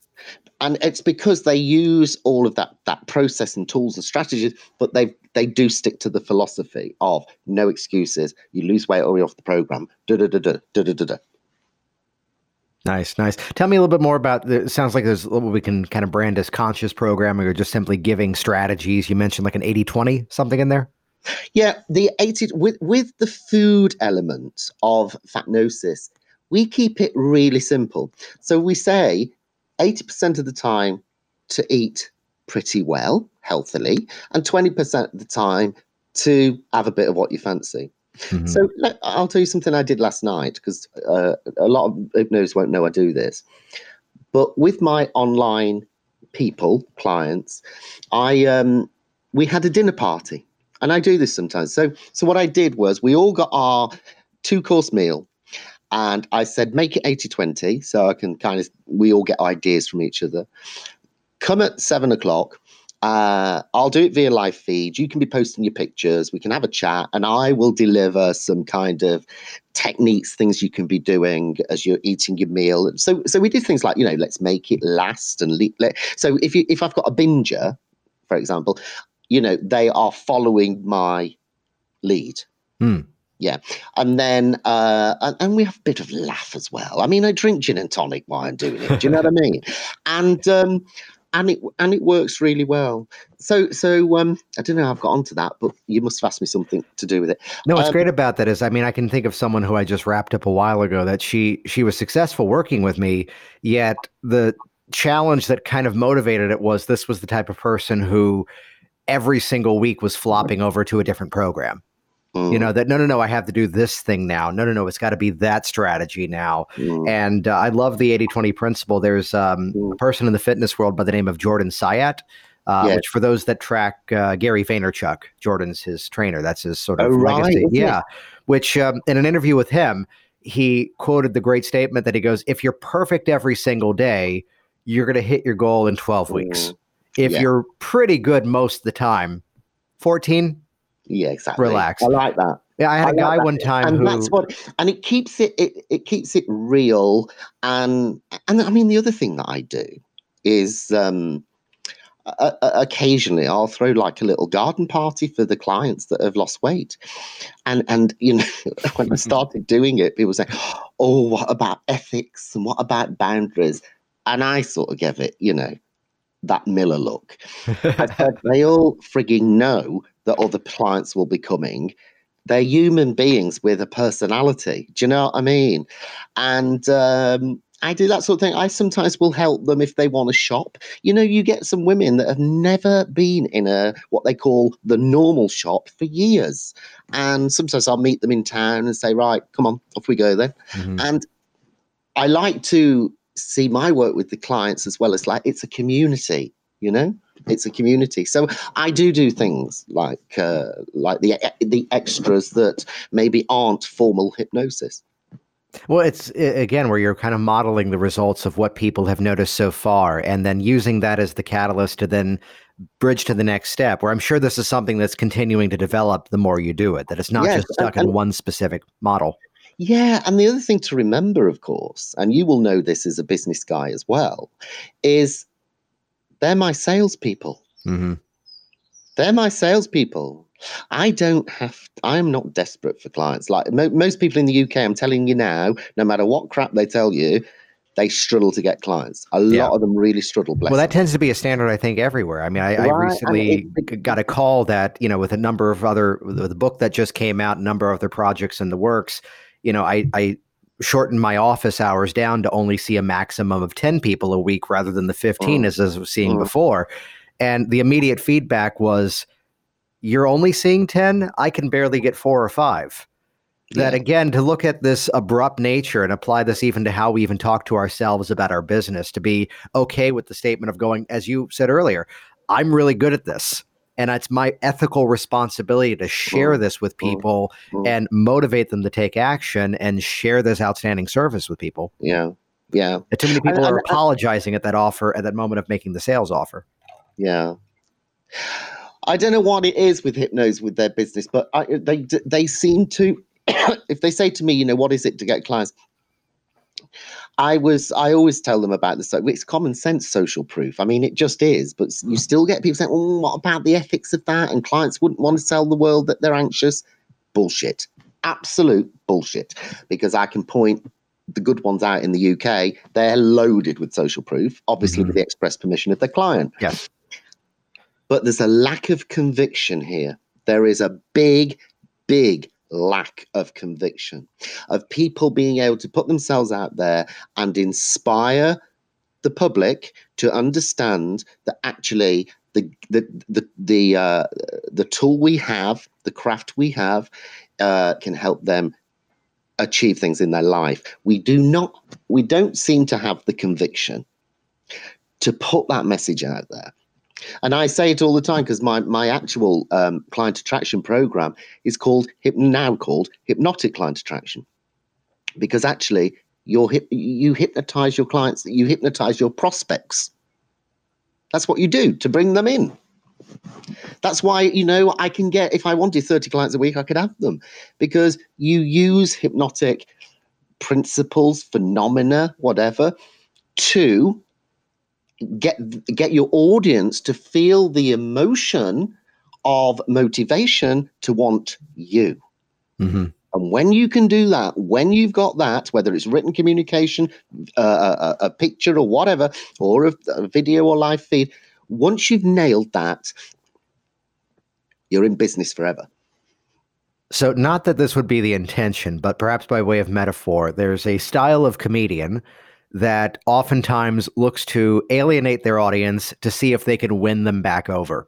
And it's because they use all of that that process and tools and strategies, but they they do stick to the philosophy of no excuses. You lose weight or you're off the program. Da da da da da da da.
Nice, nice. Tell me a little bit more about. The, it sounds like there's what we can kind of brand as conscious programming, or just simply giving strategies. You mentioned like an 80-20, something in there.
Yeah, the 80 with with the food element of fatnosis, we keep it really simple. So we say 80% of the time to eat pretty well, healthily, and 20% of the time to have a bit of what you fancy. Mm-hmm. So I'll tell you something I did last night because uh, a lot of hypnosis won't know I do this. But with my online people, clients, I um, we had a dinner party and I do this sometimes. So, so what I did was we all got our two course meal, and I said make it 80 20 so I can kind of we all get ideas from each other. Come at seven o'clock. Uh, I'll do it via live feed. You can be posting your pictures. We can have a chat, and I will deliver some kind of techniques, things you can be doing as you're eating your meal. So, so we did things like you know, let's make it last and le-. So if you if I've got a binger, for example, you know, they are following my lead.
Mm.
Yeah. And then, uh, and, and, we have a bit of laugh as well. I mean, I drink gin and tonic while I'm doing it. Do you know what I mean? *laughs* And, um, and it and it works really well. So so um, I don't know how I've got onto that, but you must have asked me something to do with it.
No, what's
Um,
great about that is, I mean, I can think of someone who I just wrapped up a while ago that she she was successful working with me, yet the challenge that kind of motivated it was this was the type of person who every single week was flopping over to a different program.
mm,
You know that no, no, no, I have to do this thing now. No, no, no, it's got to be that strategy now.
mm,
And uh, I love the 80 20 principle. There's um, a
Mm.
person in the fitness world by the name of Jordan Syatt, uh,
Yeah.
which for those that track uh, Gary Vaynerchuk, Jordan's his trainer. That's his sort of
Oh, right,
legacy.
it?
Yeah. Which um, in an interview with him, he quoted the great statement that he goes, If you're perfect every single day, you're going to hit your goal in 12 weeks. If
Yeah.
you're pretty good most of the time, 14.
yeah, exactly.
Relax.
I like that.
Yeah, I had
I
a guy
that.
one time
and
who.
that's what and it keeps it, it it keeps it real and and i mean the other thing that i do is um o- occasionally i'll throw like a little garden party for the clients that have lost weight and and you know *laughs* when i *laughs* started doing it people say oh what about ethics and what about boundaries and i sort of gave it you know that miller look *laughs* I said they all frigging know that other clients will be coming. They're human beings with a personality. Do you know what I mean? And um, I do that sort of thing. I sometimes will help them if they want to shop. You know, you get some women that have never been in a what they call the normal shop for years. And sometimes I'll meet them in town and say, right, come on, off we go then.
Mhm.
And I like to see my work with the clients as well as like it's a community, you know, it's a community. So I do do things like uh, like the the extras that maybe aren't formal hypnosis.
Well, it's again where you're kind of modeling the results of what people have noticed so far, and then using that as the catalyst to then bridge to the next step. Where I'm sure this is something that's continuing to develop the more you do it. That it's not just stuck
and-
in one specific model.
Yeah, and the other thing to remember, of course, and you will know this as a business guy as well, is they're my salespeople.
hmm
They're my salespeople. I don't have. I'm not desperate for clients. Like mo- most people in the UK, I'm telling you now. No matter what crap they tell you, they struggle to get clients. A lot
Yeah.
of them really struggle.
Well, that
them.
tends to be a standard, I think, everywhere. I mean, I, I
Right, and
recently
it-
got a call that you know, with a number of other, with the book that just came out, a number of other projects in the works. You know, I, I shortened my office hours down to only see a maximum of ten people a week rather than the fifteen
Mm.
as I was seeing
Mm.
before. And the immediate feedback was, "You're only seeing ten. I can barely get four or five. That again, to look at this abrupt nature and apply this even to how we even talk to ourselves about our business, to be okay with the statement of going, as you said earlier, I'm really good at this. And it's my ethical responsibility to share
Mm,
this with
mm,
people
mm.
and motivate them to take action and share this outstanding service with people.
Yeah, yeah,
And too many people
and-
are
and-
apologizing at that offer at that moment of making the sales offer.
yeah. I don't know what it is with hypnos with their business, but I, they they seem to. *coughs* if they say to me, you know, what is it to get clients? I was I always tell them about this. It's common sense social proof. I mean, it just is. But you still get people saying, "Oh, what about the ethics of that?" And clients wouldn't want to tell the world that they're anxious. Bullshit. Absolute bullshit. Because I can point the good ones out in the UK. They're loaded with social proof, obviously
Mhm.
with the express permission of the client.
Yes.
But there's a lack of conviction here. There is a big, big lack of conviction of people being able to put themselves out there and inspire the public to understand that actually the the the the uh, the tool we have, the craft we have, uh, can help them achieve things in their life. We do not, we don't seem to have the conviction to put that message out there. And I say it all the time because my my actual um, client attraction program is called now called hypnotic client attraction, because actually you're you hypnotize your clients, you hypnotize your prospects. That's what you do to bring them in. That's why you know I can get if I wanted thirty clients a week, I could have them because you use hypnotic principles, phenomena, whatever, to get get your audience to feel the emotion of motivation to want you.
hmm
And when you can do that, when you've got that, whether it's written communication, uh, a, a, picture or whatever, or a, a video or live feed, once you've nailed that, you're in business forever.
So, not that this would be the intention, but perhaps by way of metaphor, there's a style of comedian that oftentimes looks to alienate their audience to see if they can win them back over.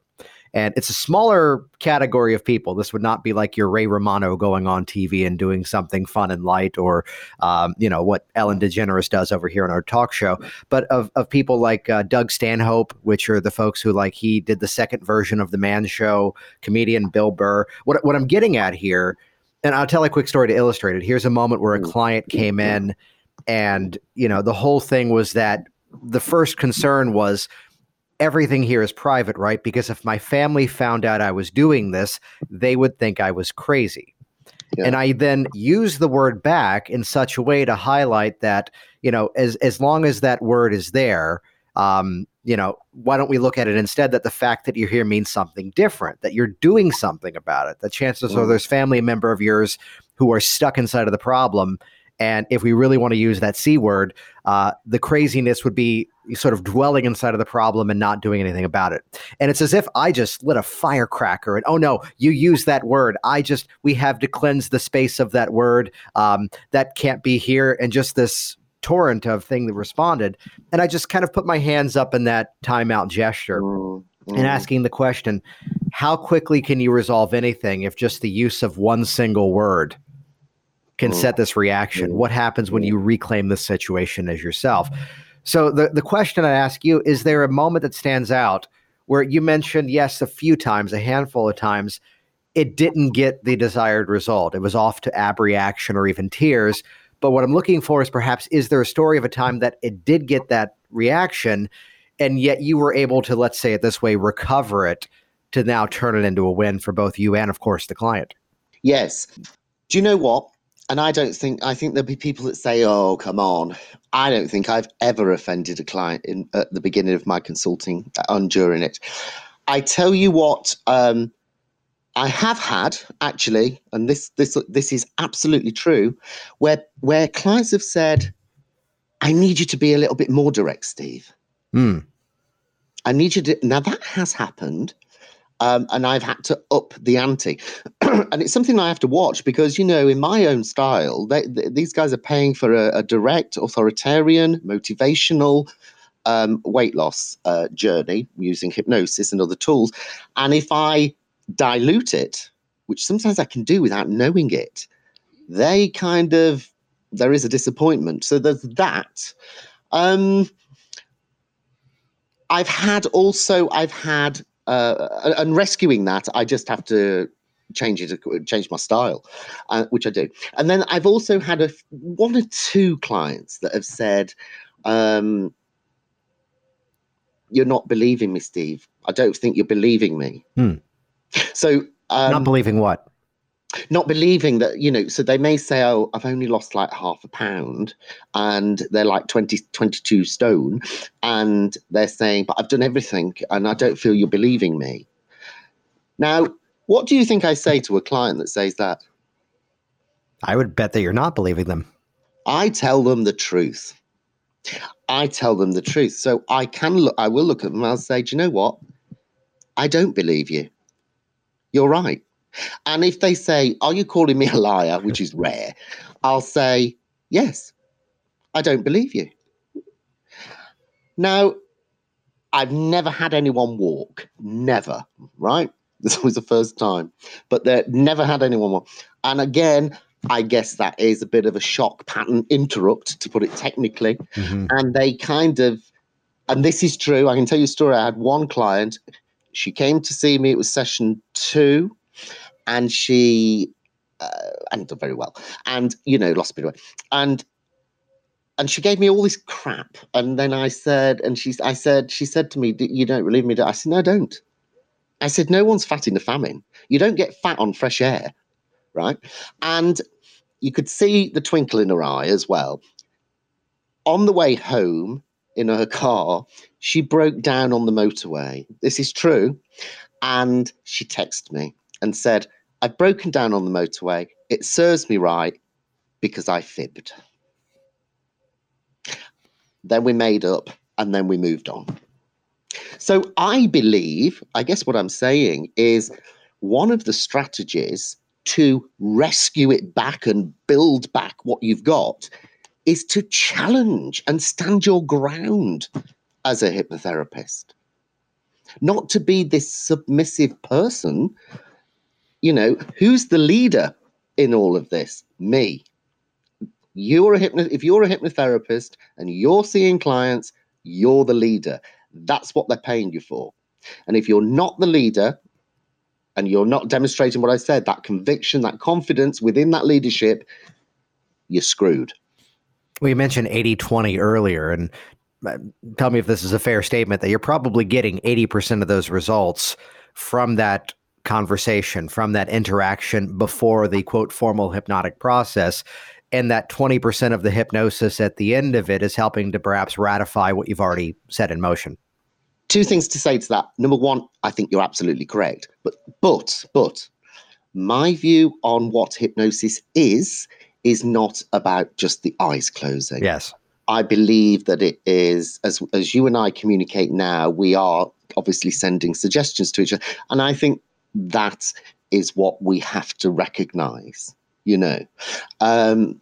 And it's a smaller category of people. This would not be like your Ray Romano going on TV and doing something fun and light, or um, you know what Ellen DeGeneres does over here on our talk show. But of, of people like uh, Doug Stanhope, which are the folks who like he did the second version of the Man Show, comedian Bill Burr. What what I'm getting at here, and I'll tell a quick story to illustrate it. Here's a moment where a client came in, and you know the whole thing was that the first concern was everything here is private, right? Because if my family found out I was doing this, they would think I was crazy. Yeah. And I then use the word back in such a way to highlight that, you know, as as long as that word is there, um, you know, why don't we look at it instead that the fact that you're here means something different, that you're doing something about it. The chances mm. are there's family member of yours who are stuck inside of the problem and if we really want to use that C word, uh, the craziness would be sort of dwelling inside of the problem and not doing anything about it. And it's as if I just lit a firecracker and, oh no, you use that word. I just, we have to cleanse the space of that word. Um, that can't be here. And just this torrent of thing that responded. And I just kind of put my hands up in that timeout gesture. Mm. And asking the question, how quickly can you resolve anything if just the use of one single word can set this reaction? Mm-hmm. What happens when you mm-hmm. reclaim the situation as yourself? So the, the question I ask you, is there a moment that stands out where you mentioned, yes, a few times, a handful of times, it didn't get the desired result. It was off to ab reaction or even tears. But what I'm looking for is perhaps is there a story of a time that it did get that reaction and yet you were able to, let's say it this way, recover it to now turn it into a win for both you and, of course, the client?
Yes. Do you know what? And I don't think I think there'll be people that say, "Oh, come on." I don't think I've ever offended a client in at the beginning of my consulting on uh, during it. I tell you what, um, I have had actually, and this this this is absolutely true, where where clients have said, "I need you to be a little bit more direct, Steve."
Hmm.
I need you to. Now that has happened um, and I've had to up the ante. *clears throat* and it's something I have to watch because, you know, in my own style, they, they, these guys are paying for a, a direct, authoritarian, motivational um, weight loss uh, journey using hypnosis and other tools. And if I dilute it, which sometimes I can do without knowing it, they kind of, there is a disappointment. So there's that. Um, I've had also, I've had uh, and rescuing that, I just have to change it, change my style, uh, which I do. And then I've also had a one or two clients that have said, um, "You're not believing me, Steve. I don't think you're believing me."
Hmm.
So, um,
not believing what?
not believing that you know so they may say oh i've only lost like half a pound and they're like 20 22 stone and they're saying but i've done everything and i don't feel you're believing me now what do you think i say hmm. to a client that says that?
I would bet that you're not believing them.
I tell them the truth. I tell them the truth. So i can look i will look at them and i'll say do you know what? I don't believe you. You're right. And if they say, Are you calling me a liar? *laughs* which is rare, I'll say, Yes, I don't believe you. Now, I've never had anyone walk, never, right? *laughs* This was the first time, but they never had anyone walk. And again, I guess that is a bit of a shock pattern interrupt, to put it technically. Mm-hmm. And they kind of, and this is true, I can tell you a story. I had one client, she came to see me, it was session two and she uh, hadn't done very well, and you know, lost a bit of weight, and and she gave me all this crap, and then I said, and she, I said, she said to me, "You don't believe me?" I said, "No, I don't." I said, "No one's fat in the famine. You don't get fat on fresh air, right?" And you could see the twinkle in her eye as well. On the way home in her car, she broke down on the motorway. This is true. And she texted me and said, I've broken down on the motorway. it serves me right because I fibbed. Then we made up and then we moved on. So I believe, I guess what I'm saying is one of the strategies to rescue it back and build back what you've got is to challenge and stand your ground as a hypnotherapist. Not to be this submissive person. You know, who's the leader in all of this? Me. You're a hypno- if you're a hypnotherapist and you're seeing clients, you're the leader. That's what they're paying you for. And if you're not the leader and you're not demonstrating what I said, that conviction, that confidence within that leadership, you're screwed.
We mentioned 80 20 earlier, and uh, tell me if this is a fair statement that you're probably getting 80% of those results from that conversation, from that interaction before the quote formal hypnotic process. And that 20% of the hypnosis at the end of it is helping to perhaps ratify what you've already set in motion.
Two things to say to that. Number one, I think you're absolutely correct. But, but, but, my view on what hypnosis is is not about just the eyes closing.
Yes.
I believe that it is, as, as you and I communicate now, we are obviously sending suggestions to each other. And I think that is what we have to recognize, you know. Um,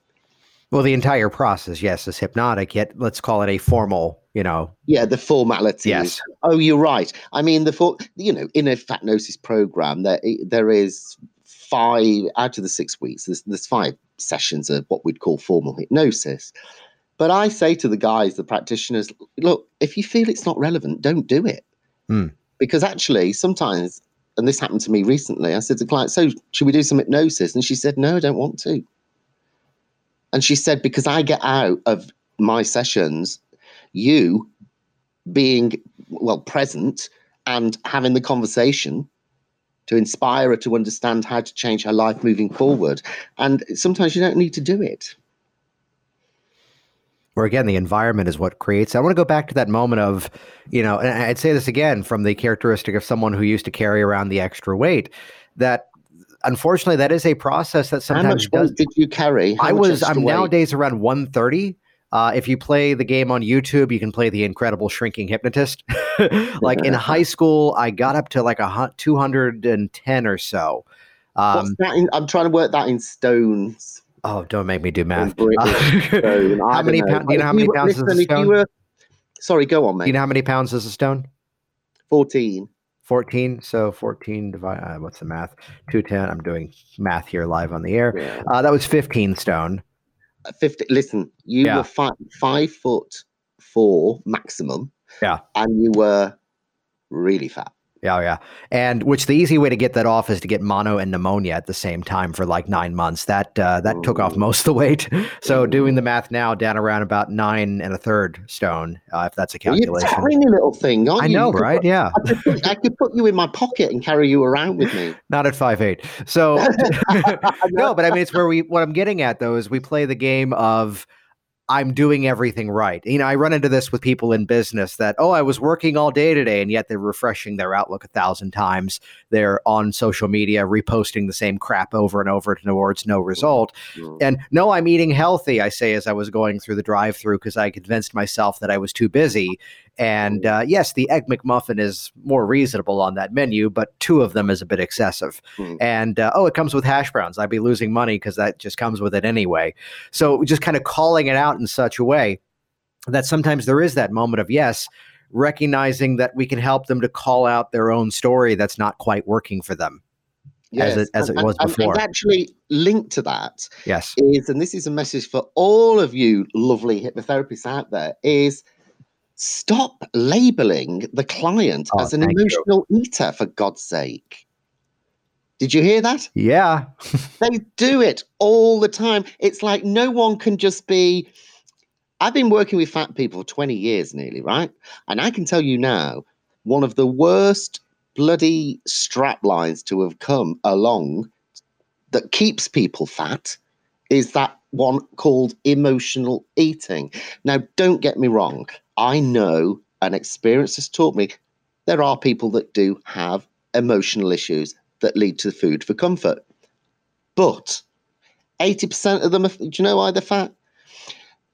well, the entire process, yes, is hypnotic, yet let's call it a formal, you know.
Yeah, the formalities.
Yes.
Oh, you're right. I mean, the for, you know, in a fatnosis program, there there is five out of the six weeks. There's there's five sessions of what we'd call formal hypnosis. But I say to the guys, the practitioners, look, if you feel it's not relevant, don't do it.
Hmm.
Because actually, sometimes, and this happened to me recently, I said to the client, so should we do some hypnosis? And she said, no, I don't want to. And she said, because I get out of my sessions you being, well, present and having the conversation to inspire her to understand how to change her life moving forward. And sometimes you don't need to do it
where again the environment is what creates i want to go back to that moment of you know and i'd say this again from the characteristic of someone who used to carry around the extra weight that unfortunately that is a process that sometimes
how much
does,
did you carry
How i was i'm weight? nowadays around 130 uh, if you play the game on YouTube, you can play the incredible shrinking hypnotist. *laughs* like in high *laughs* school, I got up to like a 210 or so.
Um, in, I'm trying to work that in stones.
Oh, don't make me do math. *laughs* How many pounds? Do you know how many pounds listen, is a stone? Were,
sorry, go on, mate.
Do you know how many pounds is a stone?
Fourteen.
14 so 14 divide uh, what's the math 210 i'm doing math here live on the air yeah. uh, that was 15 stone
uh, 50 listen you yeah. were five, five foot four maximum
yeah
and you were really fat
yeah, yeah. And which the easy way to get that off is to get mono and pneumonia at the same time for like nine months. That uh, that took off most of the weight. *laughs* So doing the math now, down around about nine and a third stone, uh, if that's a calculation.
You're a tiny little thing, aren't
I know, you right? Yeah.
I could, put, I could, put, you in my pocket and carry you around with me. *laughs*
Not at five eight. So *laughs* no, but I mean, it's where we. What I'm getting at though is we play the game of I'm doing everything right. You know, I run into this with people in business that, oh, I was working all day today, and yet they're refreshing their Outlook a thousand times. They're on social media reposting the same crap over and over towards no result. Mm-hmm. And no, I'm eating healthy, I say as I was going through the drive through because I convinced myself that I was too busy. And uh, yes, the Egg McMuffin is more reasonable on that menu, but two of them is a bit excessive. Mm. And uh, oh, it comes with hash browns. I'd be losing money because that just comes with it anyway. So just kind of calling it out in such a way that sometimes there is that moment of yes, recognizing that we can help them to call out their own story that's not quite working for them. Yes. as it, as it was
and,
before.
And actually, linked to that,
yes,
is and this is a message for all of you lovely hypnotherapists out there: is stop labeling the client oh, as an emotional you. eater for God's sake. Did you hear that?
Yeah. *laughs*
they do it all the time. It's like no one can just be. I've been working with fat people for 20 years nearly, right? And I can tell you now, one of the worst bloody strap lines to have come along that keeps people fat is that one called emotional eating. Now, don't get me wrong. I know and experience has taught me there are people that do have emotional issues that lead to food for comfort. But 80% of them, are, do you know why they're fat?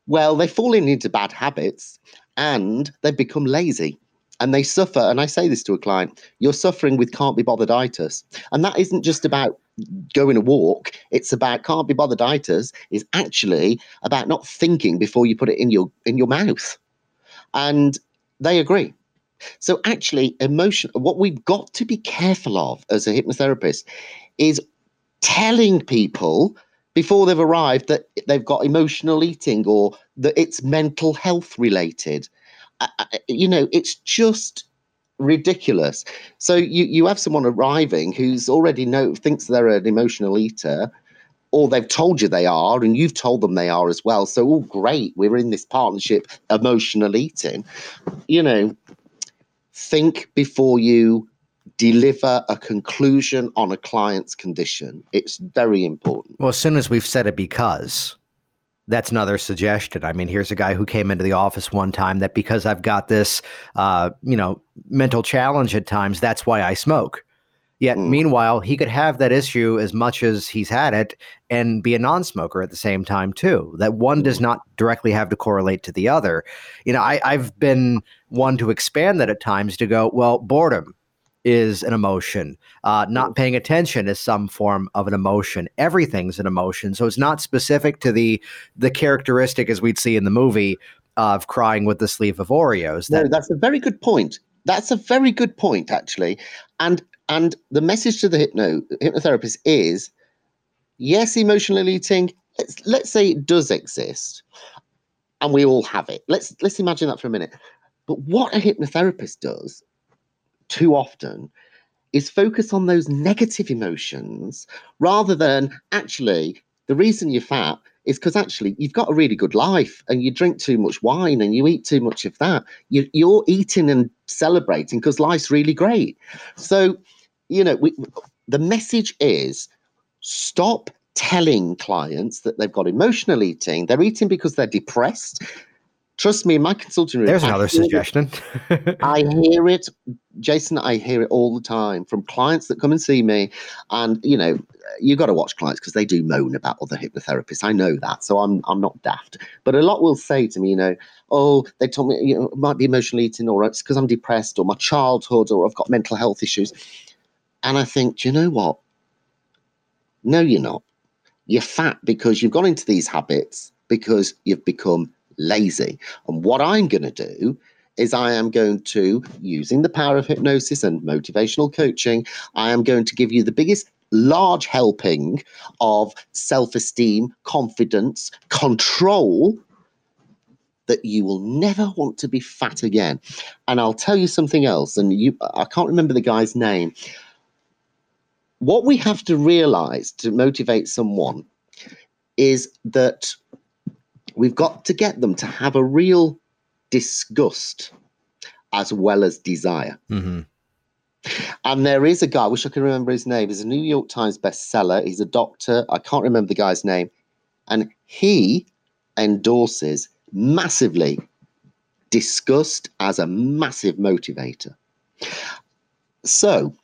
Well, they've fallen into bad habits and they've become lazy and they suffer. And I say this to a client you're suffering with can't be bothered itis. And that isn't just about going a walk, it's about can't be bothered itis, is actually about not thinking before you put it in your in your mouth. And they agree. So actually, emotion what we've got to be careful of as a hypnotherapist is telling people before they've arrived that they've got emotional eating or that it's mental health related. Uh, you know, it's just ridiculous. So you you have someone arriving who's already know thinks they're an emotional eater, or they've told you they are, and you've told them they are as well. So all great, we're in this partnership, emotional eating. You know, think before you deliver a conclusion on a client's condition. It's very important.
Well, as soon as we've said it because that's another suggestion. I mean, here's a guy who came into the office one time that because I've got this, uh, you know, mental challenge at times, that's why I smoke. Yet, mm. meanwhile, he could have that issue as much as he's had it and be a non smoker at the same time, too. That one mm. does not directly have to correlate to the other. You know, I, I've been one to expand that at times to go, well, boredom is an emotion. Uh, not mm. paying attention is some form of an emotion. Everything's an emotion. So it's not specific to the the characteristic as we'd see in the movie of crying with the sleeve of Oreos.
That- no, that's a very good point. That's a very good point, actually. And and the message to the hypno hypnotherapist is, yes, emotional eating. Let's let's say it does exist, and we all have it. Let's let's imagine that for a minute. But what a hypnotherapist does too often is focus on those negative emotions rather than actually the reason you're fat is because actually you've got a really good life and you drink too much wine and you eat too much of that. You, are eating and celebrating because life's really great. So, you know, we, the message is stop telling clients that they've got emotional eating. They're eating because they're depressed. Trust me, my consulting room.
There's another suggestion. *laughs*
I hear it, Jason. I hear it all the time from clients that come and see me, and you know, you got to watch clients because they do moan about other hypnotherapists. I know that, so I'm I'm not daft. But a lot will say to me, you know, oh, they told me you know it might be emotional eating, or it's because I'm depressed, or my childhood, or I've got mental health issues, and I think, do you know what? No, you're not. You're fat because you've gone into these habits because you've become lazy. And what I'm going to do is I am going to, using the power of hypnosis and motivational coaching, I am going to give you the biggest large helping of self esteem, confidence, control that you will never want to be fat again. And I'll tell you something else, and you I can't remember the guy's name. What we have to realize to motivate someone is that we've got to get them to have a real disgust as well as desire. Mm-hmm. And there is a guy, I wish I could remember his name. He's a New York Times bestseller. He's a doctor. I can't remember the guy's name. And he endorses massively disgust as a massive motivator. So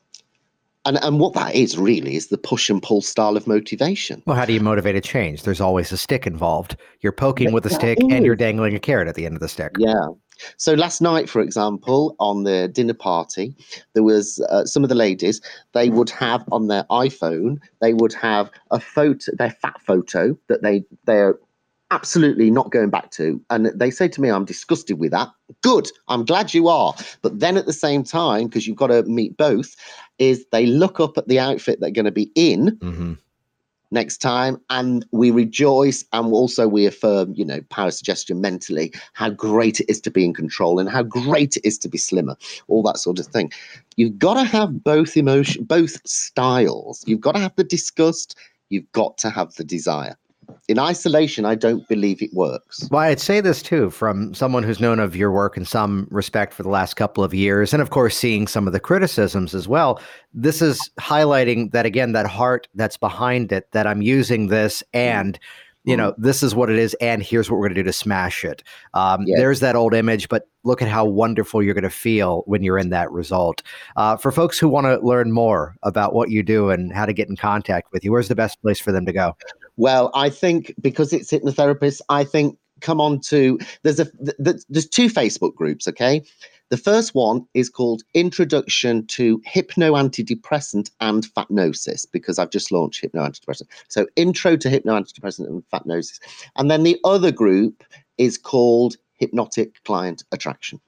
and and what that is really is the push and pull style of motivation.
Well, how do you motivate a change? There's always a stick involved. You're poking with a stick and you're dangling a carrot at the end of the stick.
Yeah. So last night, for example, on the dinner party, there was uh, some of the ladies. They would have on their iPhone, they would have a photo, their fat photo that they they're absolutely not going back to. And they say to me, I'm disgusted with that. Good. I'm glad you are. But then at the same time, because you've got to meet both, is they look up at the outfit they're going to be in mm-hmm. next time and we rejoice and also we affirm, you know, power suggestion mentally, how great it is to be in control and how great it is to be slimmer, all that sort of thing. You've got to have both emotion, both styles. You've got to have the disgust, you've got to have the desire in isolation, I don't believe it works.
Well, I'd say this too from someone who's known of your work in some respect for the last couple of years, and of course, seeing some of the criticisms as well. This is highlighting that again, that heart that's behind it, that I'm using this and you know, this is what it is, and here's what we're going to do to smash it. Um. There's that old image, but look at how wonderful you're going to feel when you're in that result. Uh, for folks who want to learn more about what you do and how to get in contact with you, where's the best place for them to go?
Well, I think because it's hypnotherapists, I think come on to there's a th- there's two Facebook groups, okay? The first one is called Introduction to Hypno Antidepressant and Fatnosis because I've just launched Hypno Antidepressant. So, Intro to Hypno Antidepressant and Fatnosis. And then the other group is called Hypnotic Client Attraction.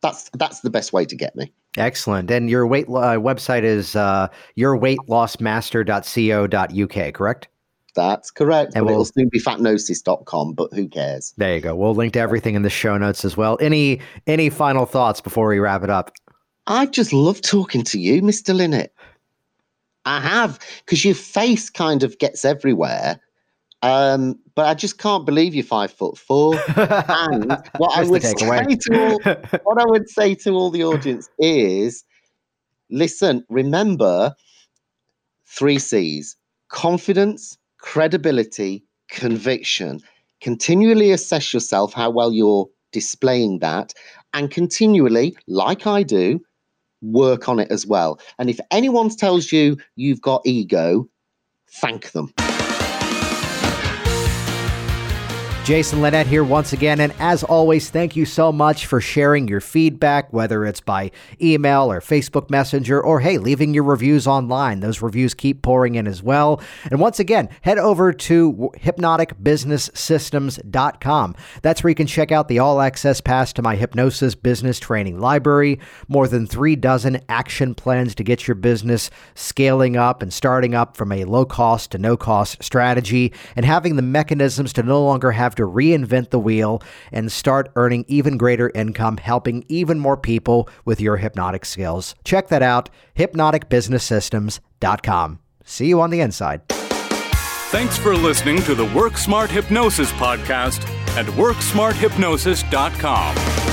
That's that's the best way to get me.
Excellent. And your weight uh, website is uh, yourweightlossmaster.co.uk, correct?
That's correct. And we'll, it'll soon be fatnosis.com, but who cares?
There you go. We'll link to everything in the show notes as well. Any any final thoughts before we wrap it up?
I just love talking to you, Mr. Linett. I have, because your face kind of gets everywhere. Um, but I just can't believe you're five foot four. *laughs* and what I would say to all, *laughs* what I would say to all the audience is, listen, remember three C's: confidence, credibility, conviction. Continually assess yourself how well you're displaying that, and continually, like I do, work on it as well. And if anyone tells you you've got ego, thank them.
Jason Linett here once again. And as always, thank you so much for sharing your feedback, whether it's by email or Facebook Messenger, or hey, leaving your reviews online. Those reviews keep pouring in as well. And once again, head over to hypnoticbusinesssystems.com. That's where you can check out the all access pass to my hypnosis business training library, more than three dozen action plans to get your business scaling up and starting up from a low cost to no cost strategy, and having the mechanisms to no longer have to reinvent the wheel and start earning even greater income, helping even more people with your hypnotic skills. Check that out, hypnoticbusinesssystems.com. See you on the inside.
Thanks for listening to the Work Smart Hypnosis podcast at WorkSmartHypnosis.com.